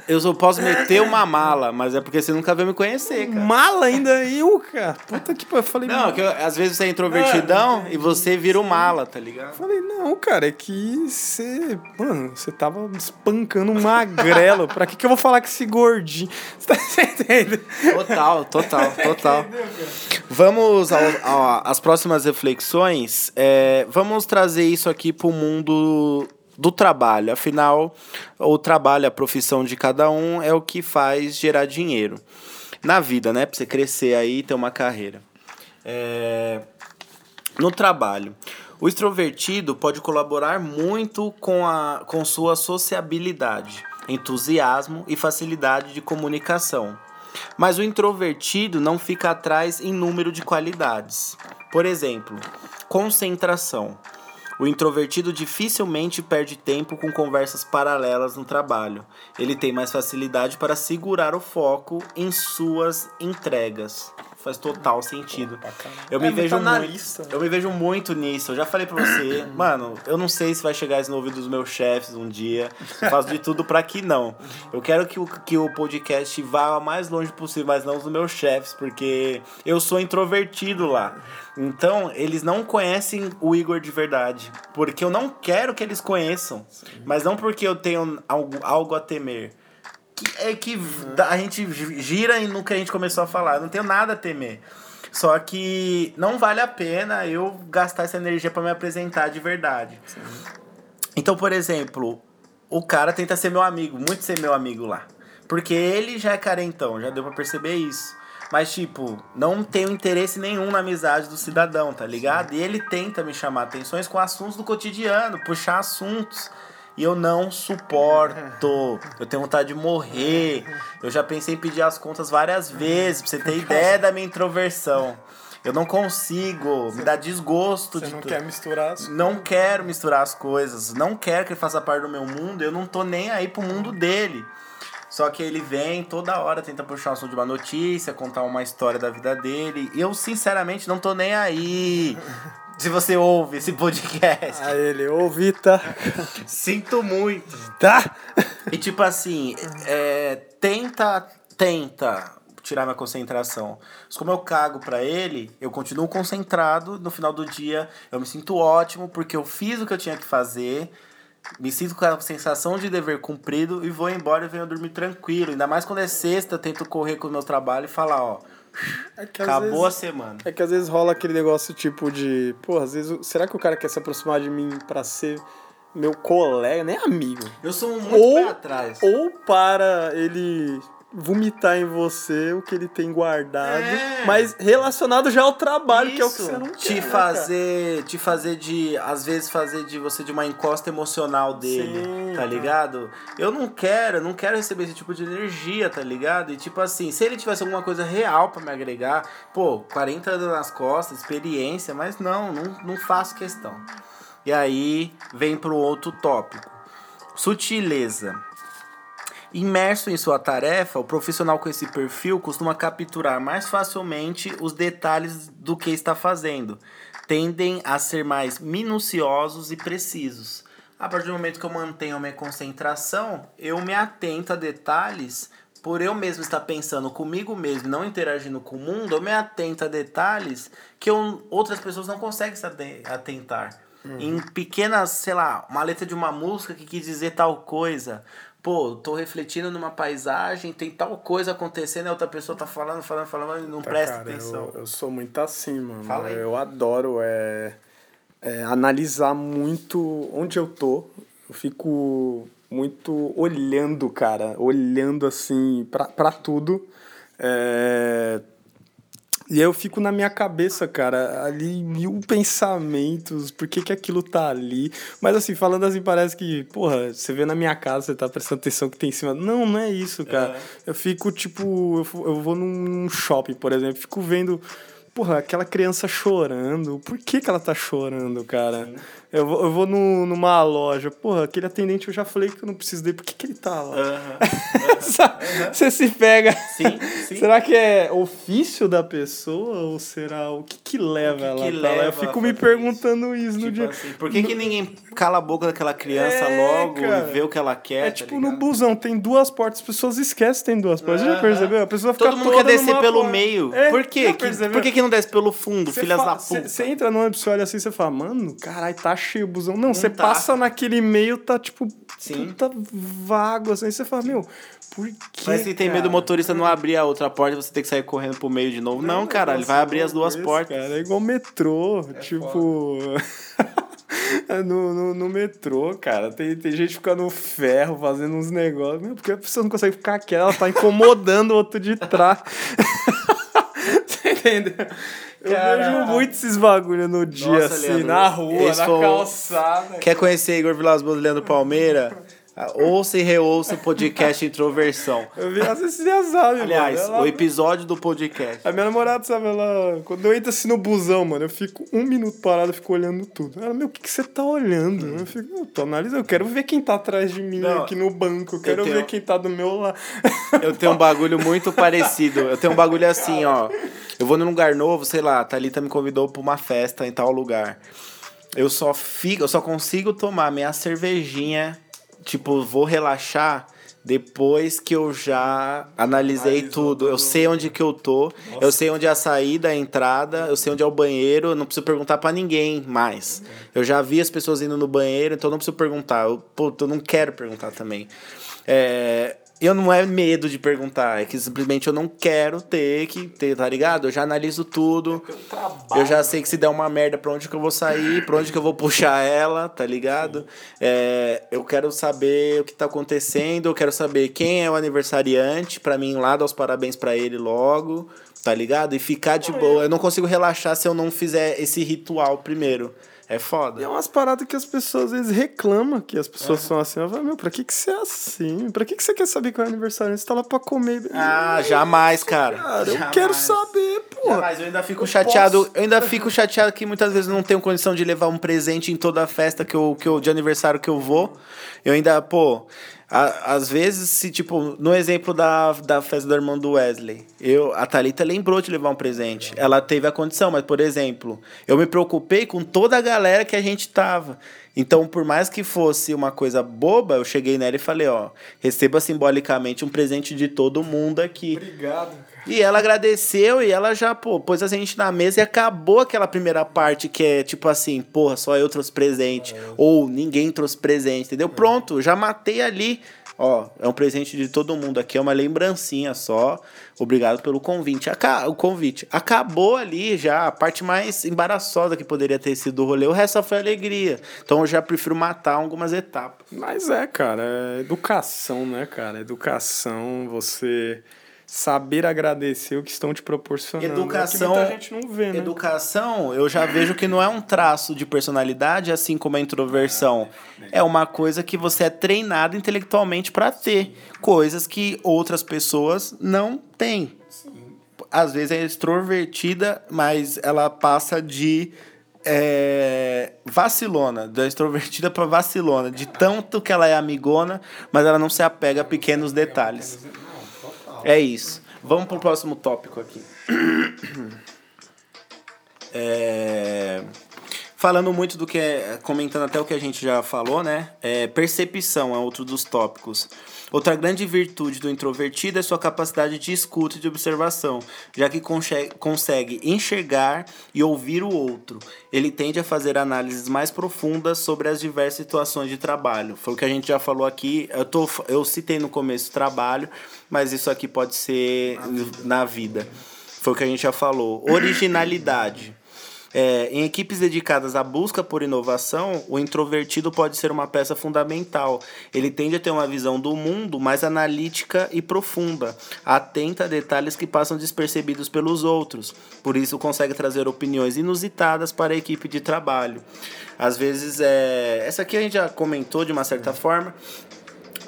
Eu só posso meter uma mala, mas é porque você nunca veio me conhecer, cara. mala ainda eu, cara. Puta que pariu. Eu falei, Não, que eu- às vezes você é introvertidão e você vira o mala, tá ligado? Falei, não, cara, é que você. Mano, você tava espancando um magrelo. pra que, que eu vou falar com esse gordinho? Você tá você entende? Total, total, total. Vamos às próximas reflexões. é, vamos trazer isso aqui pro mundo do trabalho. Afinal, o trabalho, a profissão de cada um é o que faz gerar dinheiro na vida, né? Pra você crescer aí e ter uma carreira. É, no trabalho. O extrovertido pode colaborar muito com, a, com sua sociabilidade, entusiasmo e facilidade de comunicação. Mas o introvertido não fica atrás em número de qualidades. Por exemplo, concentração. O introvertido dificilmente perde tempo com conversas paralelas no trabalho. Ele tem mais facilidade para segurar o foco em suas entregas. Faz total sentido. Eu me É vejo muito, analista. eu me vejo muito nisso. Eu já falei pra você, mano, eu não sei se vai chegar isso no ouvido dos meus chefes um dia. Eu faço de tudo pra que não. Eu quero que o, que o podcast vá o mais longe possível, mas não dos meus chefes, porque eu sou introvertido lá. Então, eles não conhecem o Igor de verdade. Porque eu não quero que eles conheçam. Mas não porque eu tenho algo, algo a temer. Que é que a gente gira no que a gente começou a falar. Eu não tenho nada a temer. Só que não vale a pena eu gastar essa energia pra me apresentar de verdade. Então, por exemplo, o cara tenta ser meu amigo, muito ser meu amigo lá. Porque ele já é carentão, já deu pra perceber isso. Mas, tipo, não tenho interesse nenhum na amizade do cidadão, tá ligado? E ele tenta me chamar atenções com assuntos do cotidiano, puxar assuntos. E eu não suporto. Eu tenho vontade de morrer. Eu já pensei em pedir as contas várias vezes, pra você ter ideia da minha introversão. Eu não consigo, me dá desgosto Você de não tudo. quer misturar as Não quero misturar as coisas, não quero que ele faça parte do meu mundo, eu não tô nem aí pro mundo dele. Só que ele vem toda hora, tenta puxar o assunto de uma notícia, contar uma história da vida dele. Eu, sinceramente, não tô nem aí. Se você ouve esse podcast. A ele, ô Vita, Sinto muito. tá? E tipo assim, é, tenta, tenta tirar minha concentração. Mas como eu cago pra ele, eu continuo concentrado. No final do dia, eu me sinto ótimo porque eu fiz o que eu tinha que fazer. Me sinto com a sensação de dever cumprido e vou embora e venho dormir tranquilo. Ainda mais quando é sexta, tento correr com o meu trabalho e falar, ó, É acabou vezes- a semana. É que às vezes rola aquele negócio tipo de, pô, às vezes, será que o cara quer se aproximar de mim pra ser meu colega, nem amigo? Eu sou um muito Ou, atrás. ou para ele vomitar em você o que ele tem guardado, É. mas relacionado já ao trabalho, que é o que Isso, você não quer. te né, cara? fazer, te fazer de, às vezes fazer de você de uma encosta emocional dele, Sim, tá ligado? Eu não quero, eu não quero receber esse tipo de energia, tá ligado? E tipo assim, se ele tivesse alguma coisa real pra me agregar, pô, 40 anos nas costas, experiência, mas não, não, não faço questão. E aí vem pro outro tópico. Sutileza. Imerso em sua tarefa, o profissional com esse perfil costuma capturar mais facilmente os detalhes do que está fazendo. Tendem a ser mais minuciosos e precisos. A partir do momento que eu mantenho a minha concentração, eu me atento a detalhes. Por eu mesmo estar pensando comigo mesmo, não interagindo com o mundo, eu me atento a detalhes que eu- outras pessoas não conseguem se aten- atentar. Em pequenas, sei lá, uma letra de uma música que quis dizer tal coisa. Pô, tô refletindo numa paisagem, tem tal coisa acontecendo, a outra pessoa tá falando, falando, falando, e não Tá, presta cara, atenção. Eu, eu sou muito assim, mano. Fala aí. Eu adoro é, é, analisar muito onde eu tô. Eu fico muito olhando, cara. Olhando assim pra tudo. É, E aí eu fico na minha cabeça, cara, ali mil pensamentos, por que que aquilo tá ali. Mas assim, falando assim, parece que, porra, você vê na minha casa, você tá prestando atenção que tem em cima. Não, não é isso, cara. Eu fico, tipo, eu, eu vou num shopping, por exemplo, fico vendo, porra, aquela criança chorando. Por que que ela tá chorando, cara? Eu vou, eu vou no, numa loja, porra, aquele atendente eu já falei que eu não preciso dele, por que que ele tá lá? Você se pega. Sim, sim. Será que é ofício da pessoa ou será o que que leva que ela que pra lá? leva Eu fico me perguntando isso, no Tipo dia. assim, por que, que ninguém cala a boca daquela criança É, logo cara. e vê o que ela quer? É tá tipo no busão, tem duas portas, as pessoas esquecem que tem duas portas. Você já percebeu? A pessoa fica Todo mundo quer descer pelo porta. meio. É, por quê? Que- por que, que não desce pelo fundo, Você filhas da cê- puta? Você entra no ônibus, você olha assim, você fala, mano, caralho, tá cheio o busão. Não, você tá. passa naquele meio, tá tipo, Sim. puta vago, assim. Você fala, meu, por que? Mas se tem medo do motorista não abrir a outra porta e você tem que sair correndo pro meio de novo. Não, cara, ele vai abrir as duas Esse, portas. Cara, é igual metrô, tipo. É no, no, no metrô, cara, tem, tem gente ficando no ferro, fazendo uns negócios. Meu, porque a pessoa não consegue ficar quieta, ela tá incomodando o outro de trás. Você entendeu? Eu vejo muito esses bagulho no dia, Nossa, assim, Leandro, na rua, na calçada. Quer conhecer Igor Vilas Boas e Leandro Palmeira? Ouça e reouça o podcast Introversão. Eu vi, às vezes você já sabe, Aliás, mano. Ela- o episódio do podcast. A minha namorada, sabe, ela. Quando eu entro assim no busão, mano, eu fico um minuto parado, eu fico olhando tudo. Ela, meu, o que, que você tá olhando? Eu fico, eu tô analisando, eu quero ver quem tá atrás de mim Não, aqui no banco, eu quero tenho- ver quem tá do meu lado. Eu tenho um bagulho muito parecido. Eu tenho um bagulho assim, ó. Eu vou num lugar novo, sei lá, a Thalita me convidou pra uma festa em tal lugar. Eu só fico, eu só consigo tomar minha cervejinha, tipo, vou relaxar depois que eu já analisei tudo. Eu sei onde que eu tô, eu sei onde é a saída, a entrada, eu sei onde é o banheiro, eu não preciso perguntar pra ninguém mais. Eu já vi as pessoas indo no banheiro, então não preciso perguntar. Eu, pô, eu não quero perguntar também. É, eu não é medo de perguntar, é que simplesmente eu não quero ter que ter, tá ligado? Eu já analiso tudo. Eu já sei que se der uma merda pra onde que eu vou sair, pra onde que eu vou puxar ela, tá ligado? É, eu quero saber o que tá acontecendo, eu quero saber quem é o aniversariante, pra mim ir lá dar os parabéns pra ele logo, tá ligado? E ficar de boa. Eu não consigo relaxar se eu não fizer esse ritual primeiro. É E foda. é umas paradas que as pessoas às vezes reclamam que as pessoas são assim. Eu falo, meu, pra que, que você é assim? Pra que, que você quer saber qual é o aniversário? Você tá lá pra comer. Ah, jamais, cara. Cara, eu Jamais. quero saber, pô. Mas eu ainda fico Eu chateado. posso- Eu ainda fico chateado que muitas vezes eu não tenho condição de levar um presente em toda a festa que eu, que eu, de aniversário que eu vou. Eu ainda, pô. Às vezes, se, tipo, no exemplo da, da festa do irmão do Wesley, eu, a Thalita lembrou de levar um presente. Ela teve a condição, mas, por exemplo, eu me preocupei com toda a galera que a gente tava. Então, por mais que fosse uma coisa boba, eu cheguei nela e falei, ó, receba simbolicamente um presente de todo mundo aqui. Obrigado. E ela agradeceu e ela já, pô, pôs a gente na mesa e acabou aquela primeira parte que é tipo assim, porra, só eu trouxe presente. Ou ninguém trouxe presente, entendeu? Pronto, já matei ali. Ó, é um presente de todo mundo aqui, é uma lembrancinha só. Obrigado pelo convite. Aca o convite. Acabou ali já, a parte mais embaraçosa que poderia ter sido o rolê. O resto só foi alegria. Então eu já prefiro matar algumas etapas. Mas é, cara, é educação, né, cara? Educação, você saber agradecer o que estão te proporcionando. Educação, É que muita gente não vê, né? educação, eu já vejo que não é um traço de personalidade, assim como a introversão. É uma coisa que você é treinado intelectualmente para ter. Coisas que outras pessoas não têm. Às vezes é extrovertida, mas ela passa de é, vacilona, da extrovertida para vacilona, de tanto que ela é amigona, mas ela não se apega a pequenos detalhes. É isso. Vamos pro próximo tópico aqui. É, Falando muito do que é. Comentando até o que a gente já falou, né? É, percepção é outro dos tópicos. Outra grande virtude do introvertido é sua capacidade de escuta e de observação, já que consegue enxergar e ouvir o outro. Ele tende a fazer análises mais profundas sobre as diversas situações de trabalho. Foi o que a gente já falou aqui. Eu, tô, eu citei no começo trabalho, mas isso aqui pode ser na vida. Foi o que a gente já falou. Originalidade. É, em equipes dedicadas à busca por inovação, o introvertido pode ser uma peça fundamental. Ele tende a ter uma visão do mundo mais analítica e profunda, atenta a detalhes que passam despercebidos pelos outros. Por isso, consegue trazer opiniões inusitadas para a equipe de trabalho. Às vezes, é... essa aqui a gente já comentou de uma certa forma,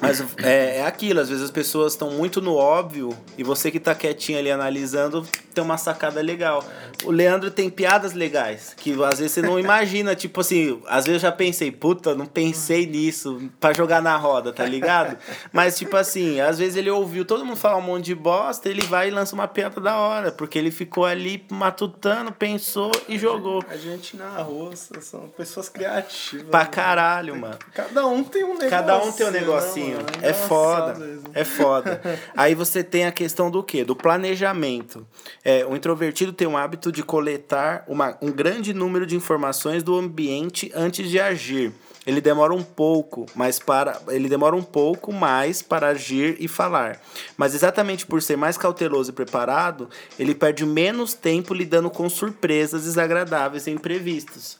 mas é, é aquilo, às vezes as pessoas estão muito no óbvio e você que tá quietinho ali analisando tem uma sacada legal. O Leandro tem piadas legais, que às vezes você não imagina, tipo assim, às vezes eu já pensei, puta, não pensei nisso pra jogar na roda, tá ligado? Mas tipo assim, às vezes ele ouviu todo mundo falar um monte de bosta, ele vai e lança uma piada da hora, porque ele ficou ali matutando, pensou e jogou. A gente na rua são pessoas criativas. Pra né? caralho, mano. Cada um tem um negocinho. Cada um tem um né, negocinho. É Engraçado foda. isso. É foda. Aí você tem a questão do quê? Do planejamento. É, o introvertido tem o hábito de coletar uma, um grande número de informações do ambiente antes de agir. Ele demora um pouco, mas para ele demora um pouco mais para agir e falar. Mas exatamente por ser mais cauteloso e preparado, ele perde menos tempo lidando com surpresas desagradáveis e imprevistos.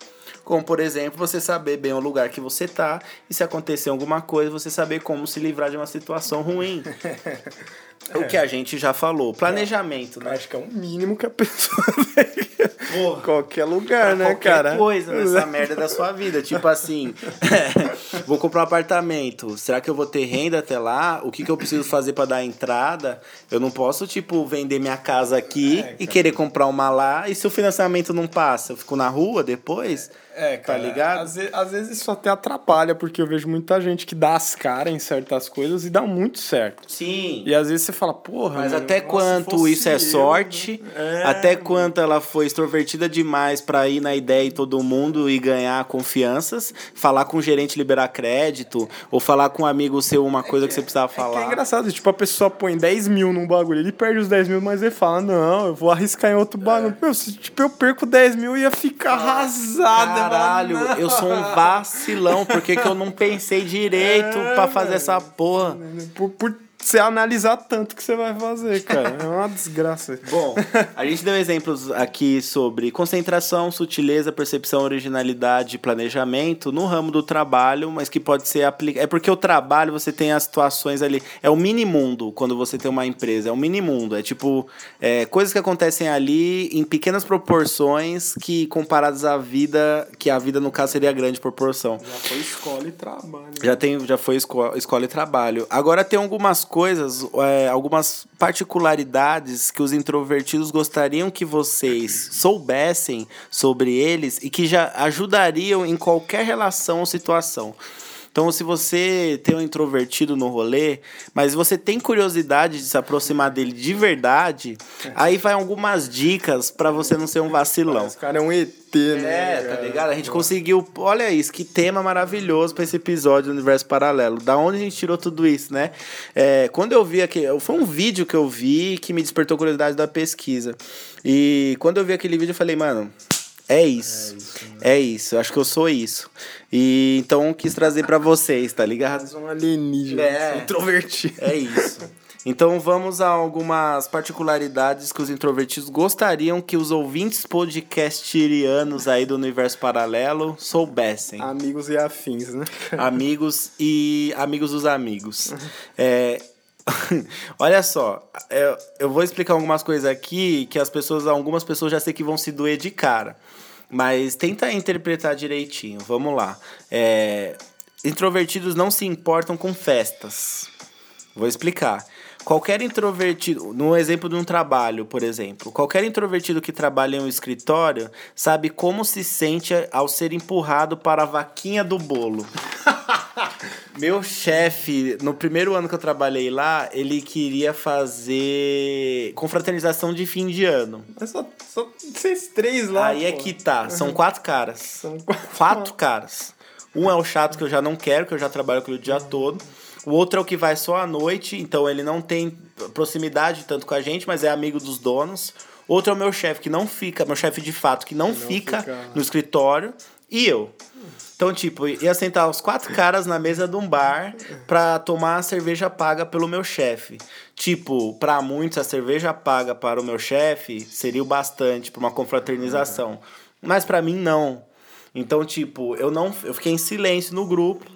Como, por exemplo, você saber bem o lugar que você tá e se acontecer alguma coisa, você saber como se livrar de uma situação ruim. O que a gente já falou. Planejamento, né? Acho que é o mínimo que a pessoa tem. Porra. Qualquer lugar, né, qualquer cara? coisa nessa merda da sua vida. Tipo assim, vou comprar um apartamento. Será que eu vou ter renda até lá? O que, que eu preciso fazer para dar entrada? Eu não posso, tipo, vender minha casa aqui e querer comprar uma lá. E se o financiamento não passa? Eu fico na rua depois? É, cara, Tá ligado? Às vezes, às vezes isso até atrapalha, porque eu vejo muita gente que dá as caras em certas coisas e dá muito certo. Sim. E às vezes você fala, porra, Mas mano, até quanto isso é eu, sorte, né? É, até quanto ela foi extrovertida demais pra ir na ideia e todo mundo e ganhar confianças, falar com o gerente liberar crédito, ou falar com um amigo seu uma coisa que, você precisava É que é falar. engraçado, tipo, a pessoa põe 10 mil num bagulho, ele perde os 10 mil, mas ele fala, não, eu vou arriscar em outro bagulho. Meu, se tipo, eu perco 10 mil, eu ia ficar arrasado. Caralho, mano. eu sou um vacilão, porque que eu não pensei direito É, pra fazer essa porra. Por, por você analisar tanto que você vai fazer, cara. É uma desgraça. Bom, a gente deu exemplos aqui sobre concentração, sutileza, percepção, originalidade e planejamento no ramo do trabalho, mas que pode ser aplicado. É porque o trabalho você tem as situações ali. É o mini mundo quando você tem uma empresa. É o mini mundo. É tipo é, coisas que acontecem ali em pequenas proporções que comparadas à vida, que a vida no caso seria grande proporção. Já foi escola e trabalho. Já, tem, já foi escola, escola e trabalho. Agora tem algumas coisas, é, algumas particularidades que os introvertidos gostariam que vocês soubessem sobre eles e que já ajudariam em qualquer relação ou situação. Então, se você tem um introvertido no rolê, mas você tem curiosidade de se aproximar dele de verdade, aí vai algumas dicas para você não ser um vacilão. Esse cara é um ET, né? É, tá ligado? A gente conseguiu. Olha isso, que tema maravilhoso pra esse episódio do Universo Paralelo. Da onde a gente tirou tudo isso, né? É, quando eu vi aquele. Foi um vídeo que eu vi que me despertou curiosidade da pesquisa. E quando eu vi aquele vídeo, eu falei, mano. É isso. É isso. Eu acho que eu sou isso. E então quis trazer pra vocês, tá ligado? Mas um alienígena. É. Introvertido. É isso. Então vamos a algumas particularidades que os introvertidos gostariam que os ouvintes podcastirianos aí do universo paralelo soubessem. Amigos e afins, né? Amigos e amigos dos amigos. É, Olha só, eu, eu vou explicar algumas coisas aqui que as pessoas, algumas pessoas já sei que vão se doer de cara. Mas tenta interpretar direitinho. Vamos lá. É, introvertidos não se importam com festas. Vou explicar. Qualquer introvertido, no exemplo de um trabalho, por exemplo, qualquer introvertido que trabalha em um escritório sabe como se sente ao ser empurrado para a vaquinha do bolo. Meu chefe, no primeiro ano que eu trabalhei lá, ele queria fazer confraternização de fim de ano. Mas só, só vocês três lá. Aí é pô. que tá, são quatro caras. São quatro. Quatro caras. Um é o chato que eu já não quero, que eu já trabalho com ele o dia todo. O outro é o que vai só à noite, então ele não tem proximidade tanto com a gente, mas é amigo dos donos. Outro é o meu chefe que não fica, meu chefe de fato que não, fica, fica. no escritório. E eu. Então, tipo, ia sentar os quatro caras na mesa de um bar pra tomar a cerveja paga pelo meu chefe. Tipo, pra muitos a cerveja paga para o meu chefe seria o bastante pra uma confraternização. Mas pra mim não. Então, tipo, eu não eu fiquei em silêncio no grupo,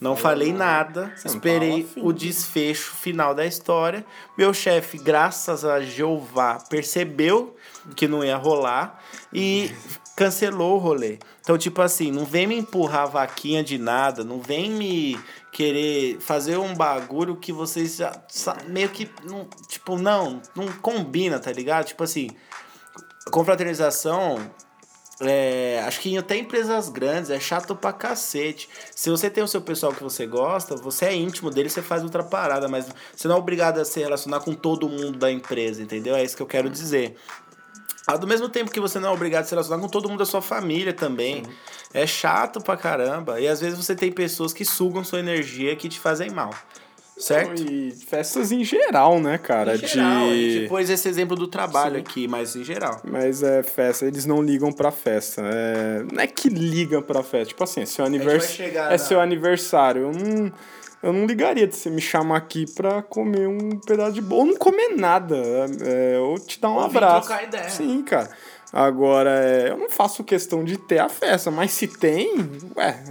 não falei nada, não esperei o desfecho final da história. Meu chefe, graças a Jeová, percebeu que não ia rolar e cancelou o rolê. Então, tipo assim, não vem me empurrar a vaquinha de nada, não vem me querer fazer um bagulho que vocês já meio que não, tipo, não, não combina, tá ligado? Tipo assim, confraternização é, acho que até empresas grandes é chato pra cacete. Se você tem o seu pessoal que você gosta, você é íntimo dele, você faz outra parada, mas você não é obrigado a se relacionar com todo mundo da empresa, entendeu? É isso que eu quero dizer. Ao do mesmo tempo que você não é obrigado a se relacionar com todo mundo da sua família também. É chato pra caramba. E às vezes você tem pessoas que sugam sua energia que te fazem mal. Certo? E festas em geral, né, cara? Em geral, de... pôs esse exemplo do trabalho aqui, mas em geral. Mas é festa, eles não ligam pra festa. É... Não é que ligam pra festa. Tipo assim, é seu, anivers... chegar é na- seu aniversário. Eu não, eu não ligaria de você me chamar aqui pra comer um pedaço de bolo. Ou não comer nada. É, ou te dar um Ou abraço. trocar ideia. Sim, cara. Agora, é, eu não faço questão de ter a festa, mas se tem, ué.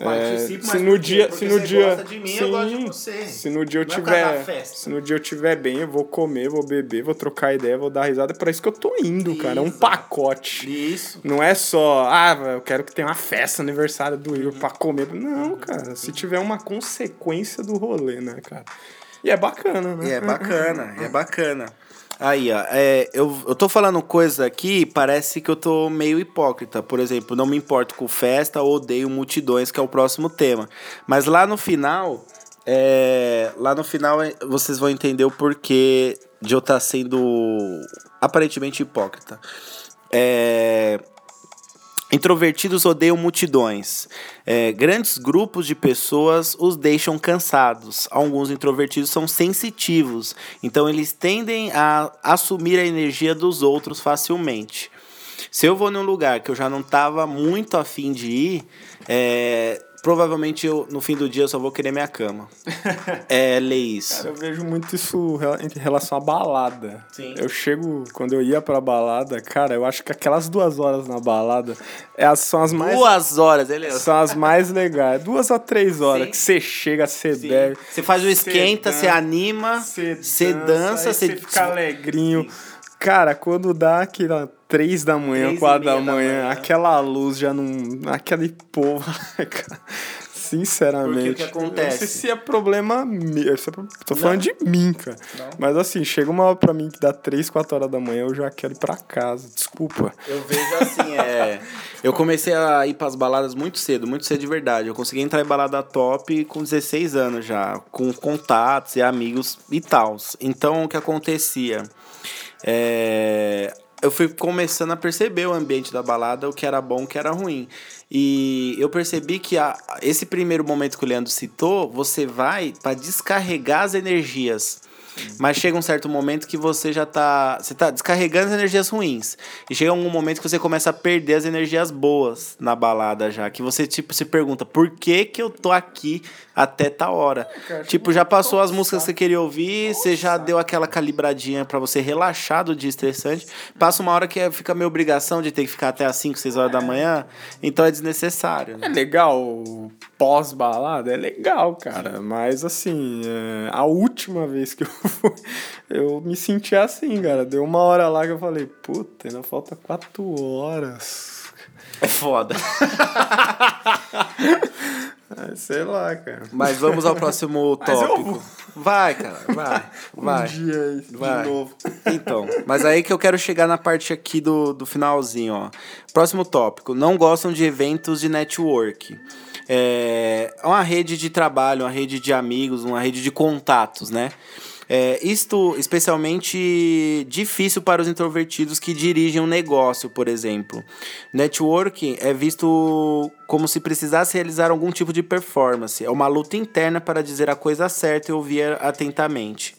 É, se no dia, Porque se no dia, mim, eu gosto de sim, você. se no dia eu Não é tiver, se no dia eu tiver bem, eu vou comer, vou beber, vou trocar ideia, vou dar risada, é pra isso que eu tô indo, cara, é um pacote. Isso. Não é só, ah, eu quero que tenha uma festa aniversário do Igor pra comer. Não, cara, se tiver uma consequência do rolê, né, cara? E é bacana, né? E é bacana, é bacana. Aí, ó, é, eu, eu tô falando coisa aqui, parece que eu tô meio hipócrita. Por exemplo, não me importo com festa, odeio multidões, que é o próximo tema. Mas lá no final, é, lá no final é, vocês vão entender o porquê de eu estar sendo aparentemente hipócrita. É, Introvertidos odeiam multidões. É, grandes grupos de pessoas os deixam cansados. Alguns introvertidos são sensitivos, então eles tendem a assumir a energia dos outros facilmente. Se eu vou num lugar que eu já não estava muito afim de ir, é, provavelmente eu, no fim do dia eu só vou querer minha cama. é ler isso. Cara, eu vejo muito isso em relação à balada. Sim. Eu chego, quando eu ia pra balada, cara, eu acho que aquelas duas horas na balada é são as mais. Duas horas, ele São as mais legais. Duas a três horas Sim. que você chega, você Sim. bebe. Você faz o esquenta, você dança, anima, você dança, você você fica alegrinho. Cara, quando dá aquela três da manhã, Três e quatro da meia da manhã, manhã. aquela luz já não. Aquele povo. cara, Sinceramente. Porque o que acontece? Não sei se é problema meu. Tô falando de mim, cara. Mas assim, chega uma hora pra mim que dá três, quatro horas da manhã, eu já quero ir pra casa. Desculpa. Eu vejo assim, é. Eu comecei a ir pras baladas muito cedo, muito cedo de verdade. Eu consegui entrar em balada top com 16 anos já, com contatos e amigos e tal. Então o que acontecia? É, eu fui começando a perceber o ambiente da balada, o que era bom, o que era ruim. E eu percebi que a- esse primeiro momento que o Leandro citou, você vai para descarregar as energias. Mas chega um certo momento que você já tá. Você tá descarregando as energias ruins. E chega um momento que você começa a perder as energias boas na balada já. Que você, tipo, se pergunta, por que que eu tô aqui até tal hora? cara, tipo, já passou as músicas que você queria ouvir, você já deu aquela calibradinha pra você relaxar do dia estressante. Passa uma hora que é- fica meio obrigação de ter que ficar até as 5, 6 horas da manhã. Então é desnecessário. É Né? legal pós-balada? É legal, cara. Mas assim, é, a última vez que eu fui, eu me senti assim, cara. Deu uma hora lá que eu falei, puta, ainda falta quatro horas. É foda. É, sei lá, cara. Mas vamos ao próximo tópico. Vai, cara, vai. Vai. Um dia aí, Vai. de novo. Então, mas aí que eu quero chegar na parte aqui do, do finalzinho, ó. Próximo tópico. Não gostam de eventos de network. É uma rede de trabalho, uma rede de amigos, uma rede de contatos, né? É, isto especialmente difícil para os introvertidos que dirigem um negócio, por exemplo. Networking é visto como se precisasse realizar algum tipo de performance. É uma luta interna para dizer a coisa certa e ouvir atentamente.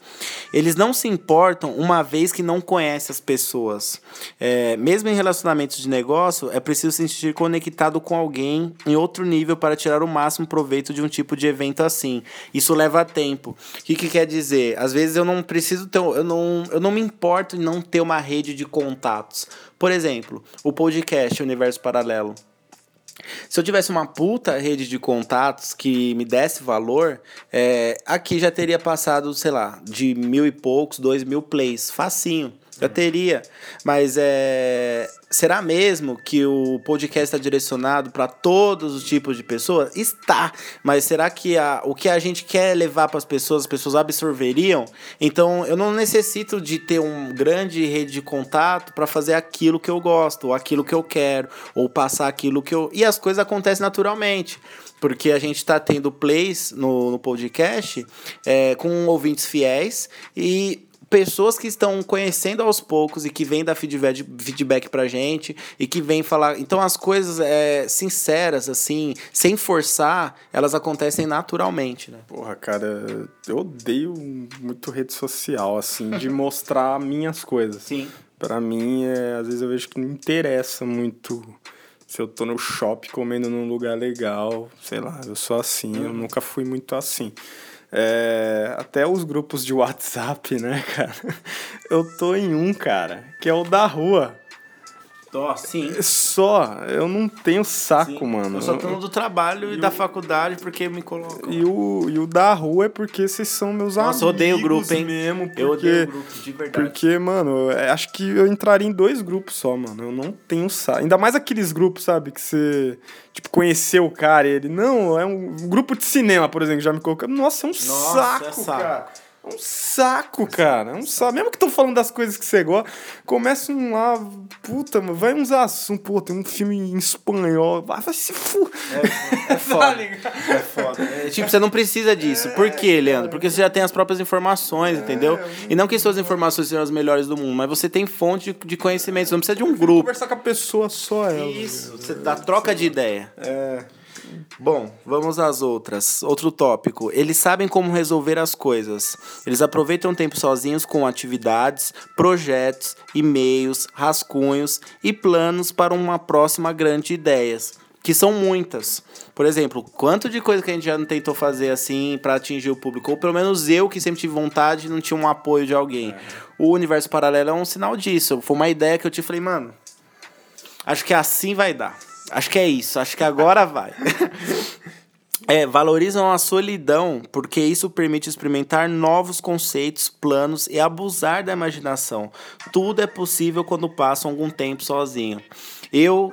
Eles não se importam uma vez que não conhecem as pessoas. É, mesmo em relacionamentos de negócio, é preciso se sentir conectado com alguém em outro nível para tirar o máximo proveito de um tipo de evento assim. Isso leva tempo. O que, que quer dizer? Às vezes eu não preciso ter. Eu não, eu não me importo em não ter uma rede de contatos. Por exemplo, o podcast Universo Paralelo. Se eu tivesse uma puta rede de contatos que me desse valor, é, aqui já teria passado, sei lá, de mil e poucos, dois mil plays. Facinho. Já teria. Mas é. Será mesmo que o podcast está direcionado para todos os tipos de pessoas? Está. Mas será que a, o que a gente quer levar para as pessoas, as pessoas absorveriam? Então eu não necessito de ter um grande rede de contato para fazer aquilo que eu gosto, ou aquilo que eu quero, ou passar aquilo que eu. E as coisas acontecem naturalmente. Porque a gente está tendo plays no, no podcast é, com ouvintes fiéis e pessoas que estão conhecendo aos poucos e que vêm dar feedback, feedback pra gente e que vêm falar. Então as coisas é, sinceras, assim, sem forçar, elas acontecem naturalmente, né? Porra, cara, eu odeio muito rede social, assim, de mostrar minhas coisas. Sim. Pra mim, é, às vezes eu vejo que não interessa muito se eu tô no shopping comendo num lugar legal, sei lá, eu sou assim, eu nunca fui muito assim. É, até os grupos de WhatsApp, né, cara? Eu tô em um, cara, que é o da rua. Ó, sim. Só, eu não tenho saco, Sim. mano. Eu só tô no do trabalho e, da faculdade porque me colocam. E o, e o da rua é porque vocês são meus amigos. Nossa, odeio o grupo, hein? mesmo. Porque, Eu odeio o grupo, de verdade. Porque, mano, é, acho que eu entraria em dois grupos só, mano. Eu não tenho saco. Ainda mais aqueles grupos, sabe, que você, tipo, conheceu o cara e ele, não, é um grupo de cinema, por exemplo, que já me colocou. Nossa, é um Nossa, saco, é saco. cara. É um saco, cara. É um saco. Mesmo que tô falando das coisas que você gosta, começa um lá, puta, mano, vai uns assuntos, pô, tem um filme em espanhol, vai, vai se fu... É foda. É foda. É, tipo, você não precisa disso. Por quê, Leandro? Porque você já tem as próprias informações, entendeu? E não que suas informações sejam as melhores do mundo, mas você tem fonte de, de conhecimento. Você não precisa de um grupo. Conversar com a pessoa só ela. Isso, você dá troca de ideia. É. Bom, vamos às outras. Outro tópico. Eles sabem como resolver as coisas. Eles aproveitam o tempo sozinhos com atividades, projetos, e-mails, rascunhos e planos para uma próxima grande ideias. que são muitas. Por exemplo, quanto de coisa que a gente já não tentou fazer assim pra atingir o público? Ou pelo menos eu, que sempre tive vontade, não tinha um apoio de alguém. O universo paralelo é um sinal disso. Foi uma ideia que eu te falei, mano, acho que assim vai dar. Acho que é isso, acho que agora vai. É, valorizam a solidão porque isso permite experimentar novos conceitos, planos e abusar da imaginação. Tudo é possível quando passam algum tempo sozinho. Eu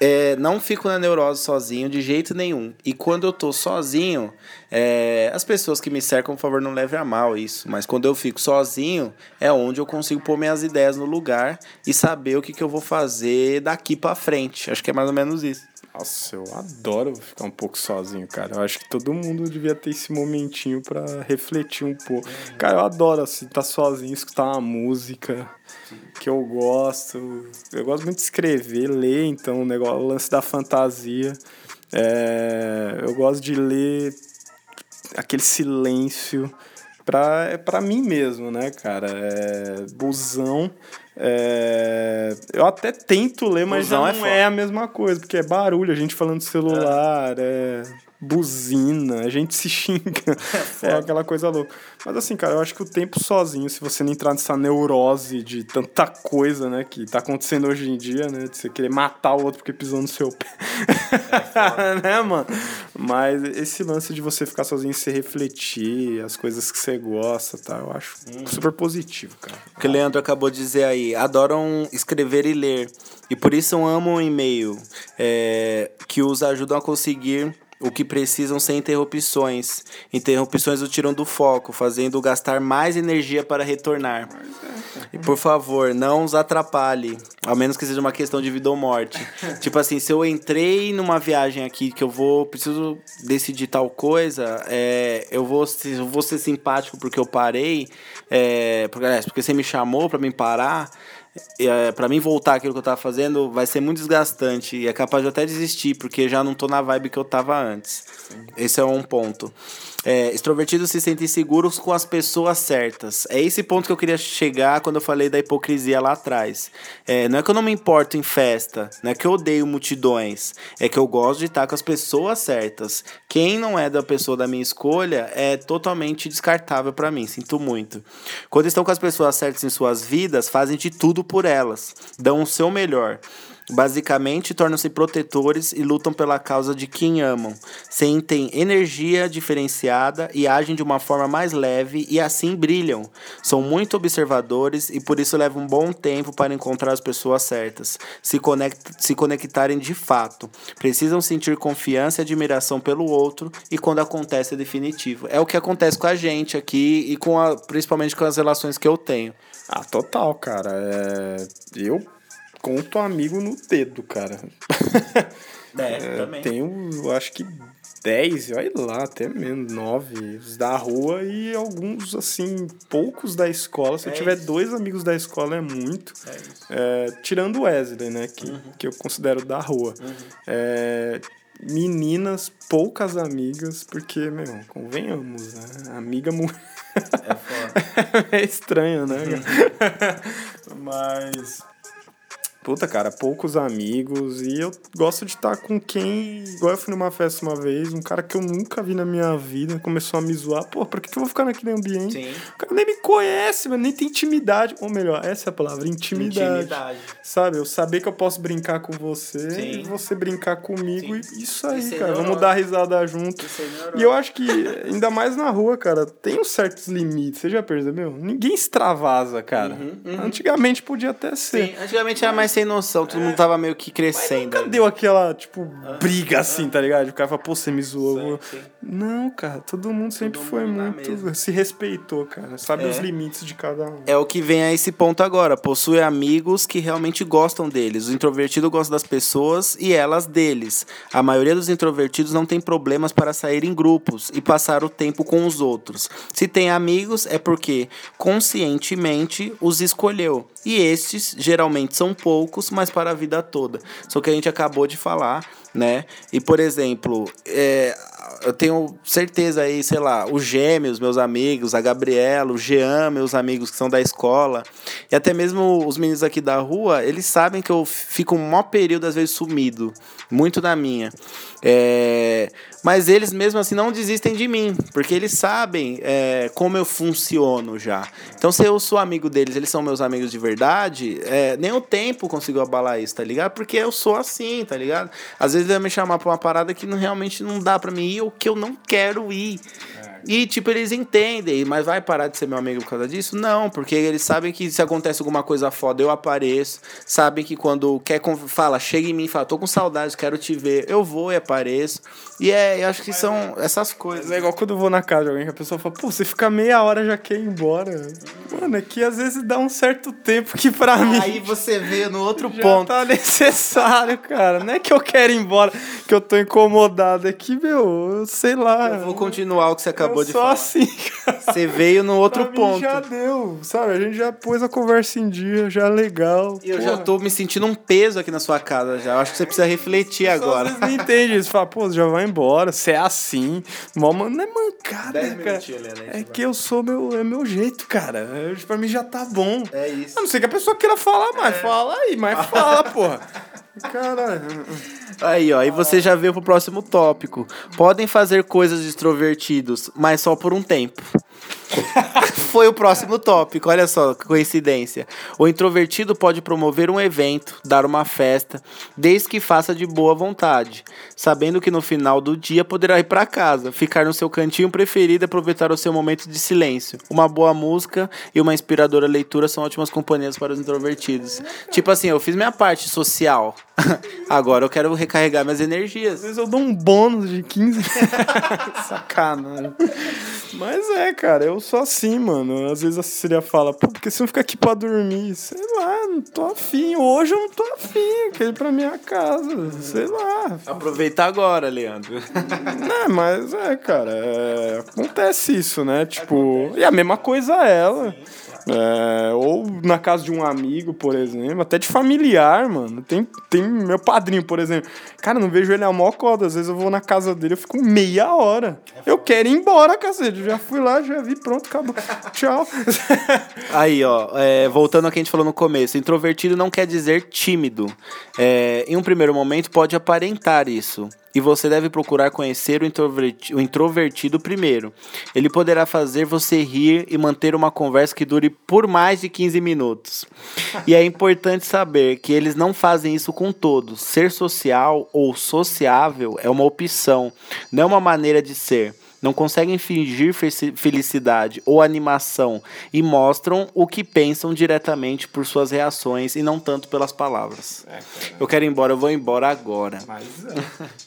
é, não fico na neurose sozinho de jeito nenhum. E quando eu tô sozinho, é, as pessoas que me cercam, por favor, não levem a mal isso. Mas quando eu fico sozinho, é onde eu consigo pôr minhas ideias no lugar e saber o que, que eu vou fazer daqui pra frente. Acho que é mais ou menos isso. Nossa, eu adoro ficar um pouco sozinho, cara. Eu acho que todo mundo devia ter esse momentinho pra refletir um pouco. Cara, eu adoro, assim, estar sozinho, escutar uma música que eu gosto. Eu gosto muito de escrever, ler, então, o, negócio, o lance da fantasia. É, eu gosto de ler aquele silêncio pra, é pra mim mesmo, né, cara? É, busão. É, eu até tento ler, mas é não foda. é, a mesma coisa, porque é barulho, a gente falando do celular, é, buzina, a gente se xinga. É, aquela coisa louca. Mas assim, cara, eu acho que o tempo sozinho, se você não entrar nessa neurose de tanta coisa, né, que tá acontecendo hoje em dia, né, de você querer matar o outro porque pisou no seu pé. né, mano? Mas esse lance de você ficar sozinho e se refletir, as coisas que você gosta, tá? Eu acho super positivo, cara. O que o Leandro acabou de dizer aí, adoram escrever e ler. E por isso amam o e-mail, é, que os ajudam a conseguir o que precisam sem interrupções. Interrupções o tiram do foco, fazendo gastar mais energia para retornar. E por favor, não os atrapalhe, a menos que seja uma questão de vida ou morte. tipo assim, se eu entrei numa viagem aqui que eu vou, preciso decidir tal coisa, é, eu vou, eu vou ser simpático porque eu parei, é, porque, aliás, porque você me chamou para mim parar. É, para mim voltar aquilo que eu tava fazendo vai ser muito desgastante e é capaz de até desistir, porque já não tô na vibe que eu tava antes. Esse é um ponto. É, extrovertidos se sentem seguros com as pessoas certas. É esse ponto que eu queria chegar quando eu falei da hipocrisia lá atrás. É, não é que eu não me importo em festa, não é que eu odeio multidões, é que eu gosto de estar com as pessoas certas. Quem não é da pessoa da minha escolha é totalmente descartável pra mim, sinto muito. Quando estão com as pessoas certas em suas vidas, fazem de tudo por elas, dão o seu melhor. Basicamente, tornam-se protetores e lutam pela causa de quem amam. Sentem energia diferenciada e agem de uma forma mais leve e assim brilham. São muito observadores e por isso levam um bom tempo para encontrar as pessoas certas, se, conect se conectarem de fato. Precisam sentir confiança e admiração pelo outro e quando acontece é definitivo. É o que acontece com a gente aqui e com a, principalmente com as relações que eu tenho. Ah, total, cara. É... Eu conto amigo no dedo, cara. É, Eu tenho, eu acho que 10, olha lá, até menos, 9 os da rua e alguns, assim, poucos da escola. Se eu É tiver isso. dois amigos da escola é muito. É isso. É, tirando o Wesley, né, que, que eu considero da rua. É, meninas, poucas amigas, porque, meu, convenhamos, né? Amiga mu- É foda. é estranho, né? Mas. Puta, cara, poucos amigos. E eu gosto de estar com quem. Igual eu fui numa festa uma vez, um cara que eu nunca vi na minha vida começou a me zoar. Pô, pra que, que eu vou ficar naquele ambiente? Sim. O cara nem me conhece, mano, nem tem intimidade. Ou melhor, essa é a palavra, intimidade. Intimidade. Sabe, eu saber que eu posso brincar com você Sim. e você brincar comigo. Sim. E isso aí, Isso é cara. Vamos dar risada junto. É. E eu acho que, ainda mais na rua, cara, tem uns certos limites. Você já percebeu? Ninguém extravasa, cara. Antigamente podia até ser. Sim, antigamente era mais sem noção, todo mundo tava meio que crescendo. Nunca deu aquela, tipo, briga assim, tá ligado? O cara fala, pô, você me zoou. Não, cara, todo mundo sempre Todo foi mundo muito. Se respeitou, cara. Sabe É. os limites de cada um. É o que vem a esse ponto agora. Possui amigos que realmente gostam deles. O introvertido gosta das pessoas e elas deles. A maioria dos introvertidos não tem problemas para sair em grupos e passar o tempo com os outros. Se tem amigos, é porque conscientemente os escolheu. E estes geralmente são poucos, mas para a vida toda. Só que a gente acabou de falar, né? E por exemplo, é, eu tenho certeza aí, sei lá, os gêmeos, meus amigos, a Gabriela, o Jean, meus amigos que são da escola, e até mesmo os meninos aqui da rua, eles sabem que eu fico um maior período, às vezes, sumido. Muito na minha. É, mas eles mesmo assim não desistem de mim, porque eles sabem é, como eu funciono já. Então, se eu sou amigo deles, eles são meus amigos de verdade, é, nem o tempo consigo abalar isso, tá ligado? Porque eu sou assim, tá ligado? Às vezes vai me chamar pra uma parada que não, realmente não dá pra mim ir ou que eu não quero ir. E, tipo, eles entendem, mas vai parar de ser meu amigo por causa disso? Não, porque eles sabem que se acontece alguma coisa foda, eu apareço. Sabem que quando quer fala, chega em mim e fala, tô com saudade, quero te ver, eu vou e apareço. E é, eu acho que são essas coisas. Mas é igual quando eu vou na casa de alguém que a pessoa fala, pô, você fica meia hora já quer ir embora. Mano, é que às vezes dá um certo tempo que pra mim Aí você vê no outro ponto. tá necessário, cara. Não é que eu quero ir embora, que eu tô incomodado. É que, meu, eu sei lá. Eu vou continuar o que você acabou eu de sou falar. assim, cara. Você veio no outro Pra ponto. já deu, sabe? A gente já pôs a conversa em dia, já é legal. E eu já tô me sentindo um peso aqui na sua casa já. Eu acho que você precisa refletir Só agora. Vezes não entende isso. Fala, pô, já vai embora, você é assim. Mó, mano, não é mancada, Dez cara. Helena, É você que eu sou meu, é meu jeito, cara. É, pra mim já tá bom. É isso. A não ser que a pessoa queira falar mais, fala aí, mas fala, porra. Caralho. Aí, ó, e você já veio pro próximo tópico. Podem fazer coisas extrovertidos, mas só por um tempo. Foi o próximo tópico, olha só, que coincidência. O introvertido pode promover um evento, dar uma festa, desde que faça de boa vontade, sabendo que no final do dia poderá ir para casa, ficar no seu cantinho preferido e aproveitar o seu momento de silêncio. Uma boa música e uma inspiradora leitura são ótimas companhias para os introvertidos. Tipo assim, eu fiz minha parte social. Agora eu quero recarregar minhas Às energias. vezes eu dou um bônus de 15 Sacanagem. Mas é, cara, eu sou assim, mano. Às vezes a Cecília fala, pô, por que você não fica aqui pra dormir? Sei lá, não tô afim. Hoje eu não tô afim. Quero ir pra minha casa. Sei lá. Aproveita agora, Leandro. É, mas é, cara, é, acontece isso, né? Tipo, e a mesma coisa ela. É, ou na casa de um amigo, por exemplo, até de familiar, mano. Tem, tem meu padrinho, por exemplo. Cara, não vejo ele a maior coda. Às vezes eu vou na casa dele, eu fico meia hora. Eu quero ir embora, cacete. Já fui lá, já vi, pronto, acabou. Tchau. Aí, ó, é, voltando ao que a gente falou no começo, introvertido não quer dizer tímido. É, em um primeiro momento, pode aparentar isso. E você deve procurar conhecer o introverti- o introvertido primeiro. Ele poderá fazer você rir e manter uma conversa que dure por mais de 15 minutos. E é importante saber que eles não fazem isso com todos. Ser social ou sociável é uma opção, não é uma maneira de ser não conseguem fingir fe- felicidade ou animação e mostram o que pensam diretamente por suas reações e não tanto pelas palavras. Eu quero ir embora, eu vou embora agora. Mas, é.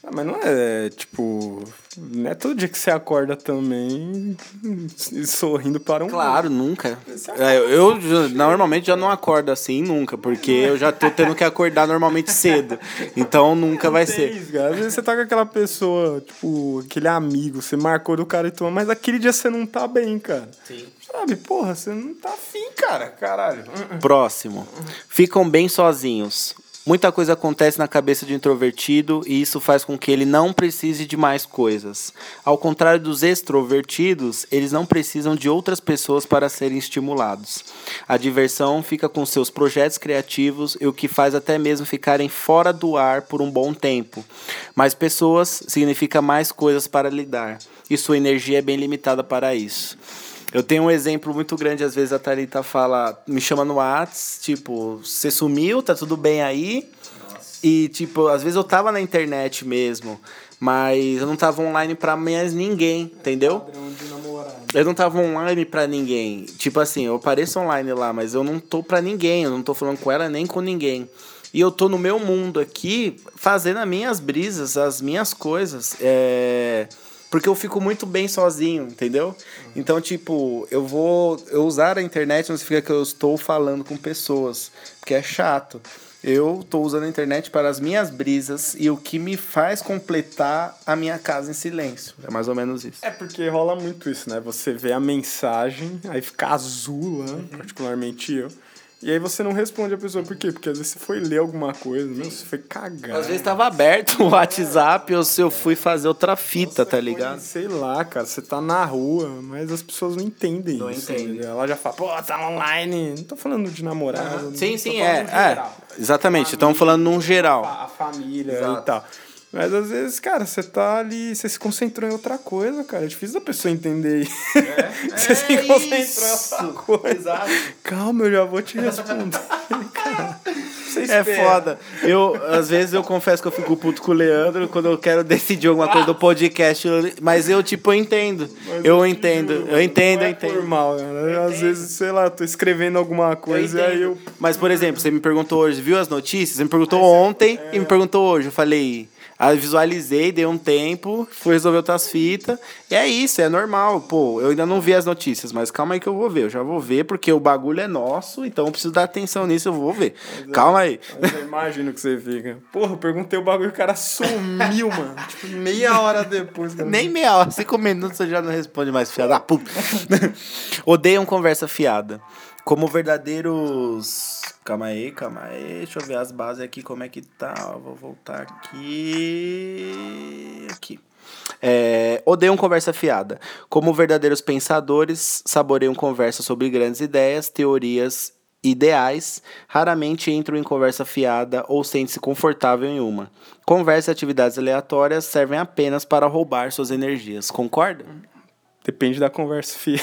Ah, mas não é, tipo... Não é todo dia que você acorda também sorrindo para um... Claro, nunca. É, eu já- normalmente já não acordo assim, nunca, porque eu já tô tendo que acordar normalmente cedo. Então nunca vai ser. isso, cara. Às vezes você tá com aquela pessoa, tipo, aquele amigo, você marcou do cara e tudo, mas aquele dia você não tá bem, cara. Sim. Sabe, porra, você não tá afim, cara. Caralho. Próximo. Ficam bem sozinhos. Muita coisa acontece na cabeça de introvertido e isso faz com que ele não precise de mais coisas. Ao contrário dos extrovertidos, eles não precisam de outras pessoas para serem estimulados. A diversão fica com seus projetos criativos e o que faz até mesmo ficarem fora do ar por um bom tempo. Mais pessoas significa mais coisas para lidar e sua energia é bem limitada para isso. Eu tenho um exemplo muito grande, às vezes a Thalita fala, me chama no Whats, tipo, você sumiu, tá tudo bem aí? E, tipo, às vezes eu tava na internet mesmo, mas eu não tava online pra mais ninguém, entendeu? Eu não tava online pra ninguém. Tipo assim, eu apareço online lá, mas eu não tô pra ninguém, eu não tô falando com ela nem com ninguém. E eu tô no meu mundo aqui, fazendo as minhas brisas, as minhas coisas. É... Porque eu fico muito bem sozinho, entendeu? Então, tipo, eu vou. Eu usar a internet não significa que eu estou falando com pessoas, porque é chato. Eu estou usando a internet para as minhas brisas e o que me faz completar a minha casa em silêncio. É mais ou menos isso. É porque rola muito isso, né? Você vê a mensagem, aí fica azul lá, particularmente eu. E aí você não responde a pessoa. Por quê? Porque às vezes você foi ler alguma coisa, né? você foi cagar. Às vezes tava aberto o WhatsApp ou se eu fui fazer outra fita, tá ligado? Sei lá, cara, você tá na rua, mas as pessoas não entendem Não isso. entendeu? Ela já fala, pô, tá online. Não tô falando de namorado. não Sim, sim, é. é. geral. Exatamente, estamos falando num geral. A, a família Exato. e tal. Mas às vezes, cara, você tá ali, você se concentrou em outra coisa, cara. É difícil da pessoa entender. você se É concentrou isso. em outra coisa. Exato. Calma, eu já vou te responder. cara, você É foda. Eu, às vezes eu confesso que eu fico puto com o Leandro quando eu quero decidir alguma coisa do podcast, eu- mas eu, tipo, eu entendo. Mas Eu te entendo, juro, eu entendo, não eu é entendo. por mal, cara. Às vezes, sei lá, tô escrevendo alguma coisa e aí eu. Mas, por exemplo, você me perguntou hoje, viu as notícias? Você me perguntou ontem é. e me perguntou hoje. Eu falei, ah, visualizei, dei um tempo, fui resolver outras fitas. E é isso, é normal. Pô, eu ainda não vi as notícias, mas calma aí que eu vou ver. Eu já vou ver, porque o bagulho é nosso, então eu preciso dar atenção nisso, eu vou ver. Calma aí. Mas eu imagino que você fica. Porra, eu perguntei o bagulho e o cara sumiu, mano. Tipo, meia hora depois. cara. Nem meia hora, cinco minutos você já não responde mais, fiada da puta. Odeiam conversa fiada. Como verdadeiros. Calma aí, calma aí. Deixa eu ver as bases aqui, como é que tá. Vou voltar aqui. Aqui. É, odeiam conversa fiada. Como verdadeiros pensadores, saboreiam conversa sobre grandes ideias, teorias ideais, raramente entram em conversa fiada ou sentem-se confortável em uma. Conversa e atividades aleatórias servem apenas para roubar suas energias. Concorda? Depende da conversa, fia.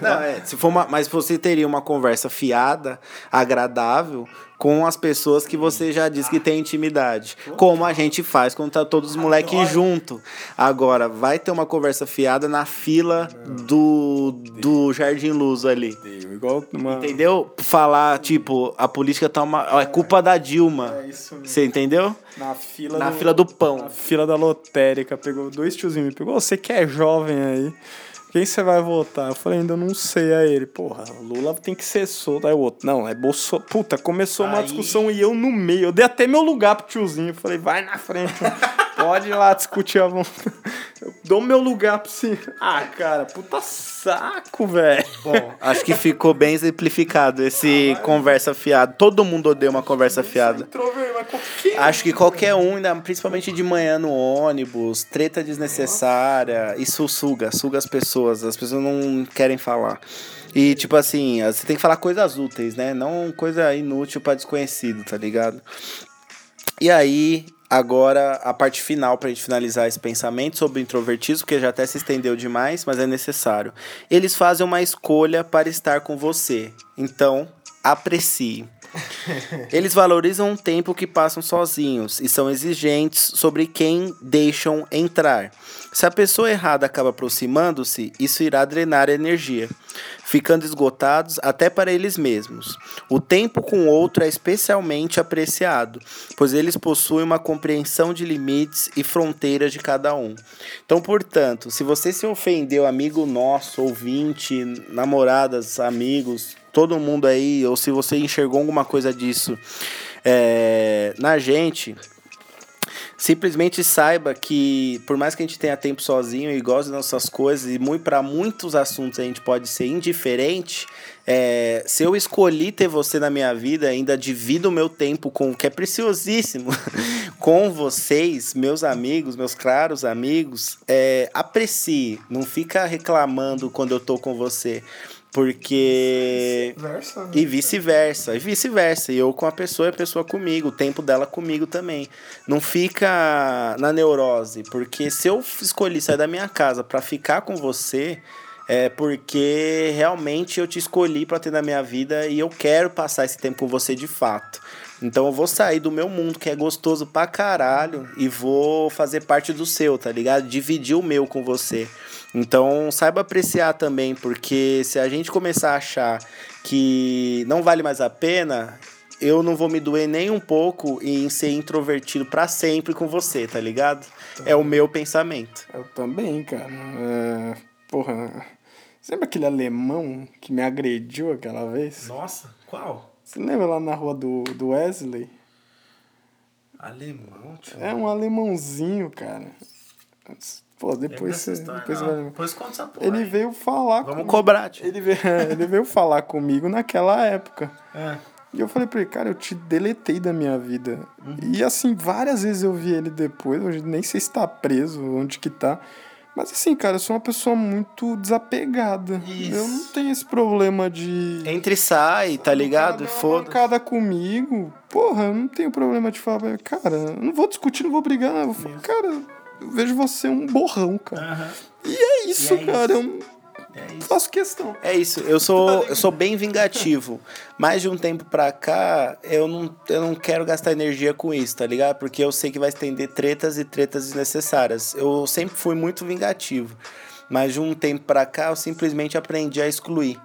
Não, é, se for uma, mas você teria uma conversa fiada, agradável, com as pessoas que você já diz que tem intimidade. Como a gente faz quando tá todos os moleques junto. Agora, vai ter uma conversa fiada na fila do, do Jardim Luz ali. Entendeu? Falar, tipo, a política tá uma. É culpa da Dilma. É isso mesmo. Você entendeu? Na fila Na do... fila do Na pão. fila da lotérica, pegou dois tiozinhos, me pegou, você que é jovem aí, quem você vai votar? Eu falei, ainda não sei a ele. Porra, Lula tem que ser solto. Aí o outro, não, é Bolsonaro. Puta, começou uma Aí- discussão e eu no meio. Eu dei até meu lugar pro tiozinho. Eu falei, vai na frente. pode ir lá discutir a vontade. Eu dou meu lugar pro senhor. Ah, cara, puta saco, velho. Bom, acho que ficou bem exemplificado esse conversa fiada. Todo mundo odeia uma conversa fiada. Qualquer Acho que qualquer um, ainda- principalmente de manhã no ônibus, treta desnecessária, isso suga, suga as pessoas. As pessoas não querem falar. E, tipo assim, você tem que falar coisas úteis, né? Não coisa inútil pra desconhecido, tá ligado? E aí, agora, a parte final pra gente finalizar esse pensamento sobre o introvertismo, porque já até se estendeu demais, mas é necessário. Eles fazem uma escolha para estar com você. Então, aprecie. Eles valorizam o tempo que passam sozinhos e são exigentes sobre quem deixam entrar. Se a pessoa errada acaba aproximando-se, isso irá drenar a energia, ficando esgotados até para eles mesmos. O tempo com o outro é especialmente apreciado, pois eles possuem uma compreensão de limites e fronteiras de cada um. Então, portanto, se você se ofendeu, amigo nosso, ouvinte, namoradas, amigos, todo mundo aí, ou se você enxergou alguma coisa disso é, na gente, simplesmente saiba que por mais que a gente tenha tempo sozinho e goste das nossas coisas e muito para muitos assuntos a gente pode ser indiferente é, se eu escolhi ter você na minha vida ainda divido o meu tempo com que é preciosíssimo com vocês meus amigos meus caros amigos é, aprecie não fica reclamando quando eu tô com você porque Versa, né? e vice-versa, e vice-versa. E eu com a pessoa e a pessoa comigo, o tempo dela comigo também. Não fica na neurose, porque se eu escolhi sair da minha casa pra ficar com você, é porque realmente eu te escolhi pra ter na minha vida e eu quero passar esse tempo com você de fato. Então eu vou sair do meu mundo, que é gostoso pra caralho, e vou fazer parte do seu, tá ligado? Dividir o meu com você. Então saiba apreciar também, porque se a gente começar a achar que não vale mais a pena, eu não vou me doer nem um pouco em ser introvertido pra sempre com você, tá ligado? É o meu pensamento. Eu também, cara. É, porra. Você lembra aquele alemão que me agrediu aquela vez? Nossa, qual? Você lembra lá na rua do, do Wesley? Alemão, tio. É um alemãozinho, cara. Pô, depois você, depois você vai... Depois conta essa porra. Ele aí. veio falar Vamos comigo. cobrar, tio. Ele veio, ele veio falar comigo naquela época. É. E eu falei pra ele, cara, eu te deletei da minha vida. Uhum. E assim, várias vezes eu vi ele depois, hoje nem sei se tá preso, onde que tá. Mas assim, cara, eu sou uma pessoa muito desapegada. Isso. Eu não tenho esse problema de. Entra e sai, tá ligado? Foda. comigo. Porra, eu não tenho problema de falar, cara, eu não vou discutir, não vou brigar. Eu vou falar, cara, eu vejo você um borrão, cara. E é isso, E é cara. isso. Eu não faço questão. É isso, eu sou, eu sou bem vingativo. Mais de um tempo pra cá, eu não, eu não quero gastar energia com isso, tá ligado? Porque eu sei que vai estender tretas e tretas desnecessárias. Eu sempre fui muito vingativo. Mas de um tempo pra cá, eu simplesmente aprendi a excluir.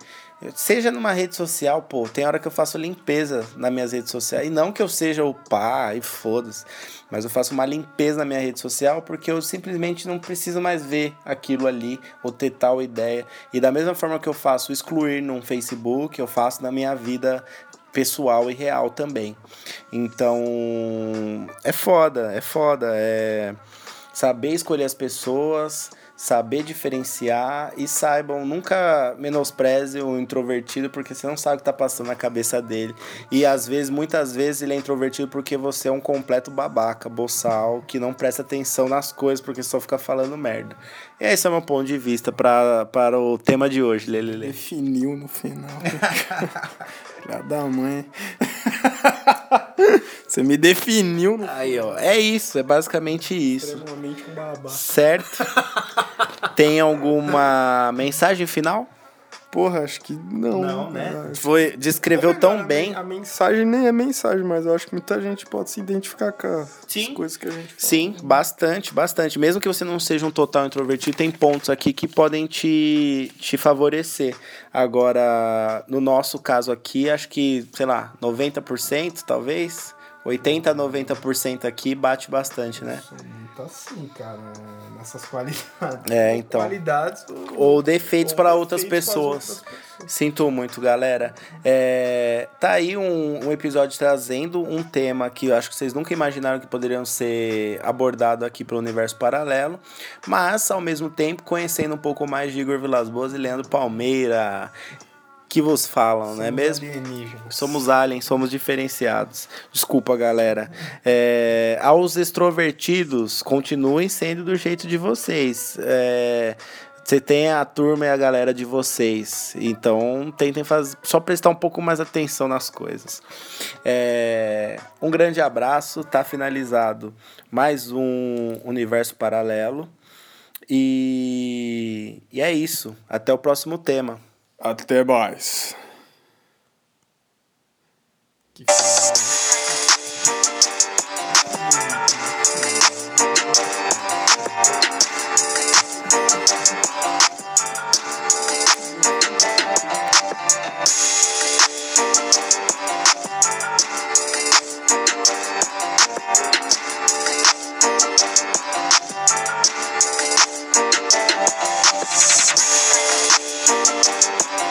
Seja numa rede social, pô, tem hora que eu faço limpeza nas minhas redes sociais. E não que eu seja o pá e foda-se. Mas eu faço uma limpeza na minha rede social porque eu simplesmente não preciso mais ver aquilo ali ou ter tal ideia. E da mesma forma que eu faço excluir no Facebook, eu faço na minha vida pessoal e real também. Então, é foda, é foda. É saber escolher as pessoas, saber diferenciar e saibam, nunca menospreze o introvertido porque você não sabe o que tá passando na cabeça dele. E às vezes, muitas vezes ele é introvertido porque você é um completo babaca, boçal, que não presta atenção nas coisas porque só fica falando merda. E esse é o meu ponto de vista pra, para o tema de hoje, Lelele. Definiu no final. Filha da mãe. Você me definiu no Aí, ó, é isso, é basicamente isso. extremamente um babá. Certo? Tem alguma mensagem final? Porra, acho que não. Não, né? Acho- Foi, descreveu Cara, tão a bem. A mensagem nem é mensagem, mas eu acho que muita gente pode se identificar com as Sim. coisas que a gente fala. Sim, bastante, bastante. Mesmo que você não seja um total introvertido, tem pontos aqui que podem te, te favorecer. Agora, no nosso caso aqui, acho que, sei lá, 90% talvez, 80 a 90% aqui bate bastante, né? Muito assim, cara, nessas qualidades. É, então. Qualidades. Ou defeitos Ou para outras defeitos para pessoas. outras pessoas. Sinto muito, galera. É, tá aí um, um episódio trazendo um tema que eu acho que vocês nunca imaginaram que poderiam ser abordado aqui para o universo paralelo, mas ao mesmo tempo conhecendo um pouco mais de Igor Vilas Boas e Leandro Palmeira, que vos falam, não é mesmo? Somos aliens, somos diferenciados. Desculpa, galera. É, aos extrovertidos, continuem sendo do jeito de vocês. É, você tem a turma e a galera de vocês. Então, tentem fazer, só prestar um pouco mais atenção nas coisas. É, um grande abraço. Tá finalizado mais um universo paralelo. E, e é isso. Até o próximo tema. Até mais. Que.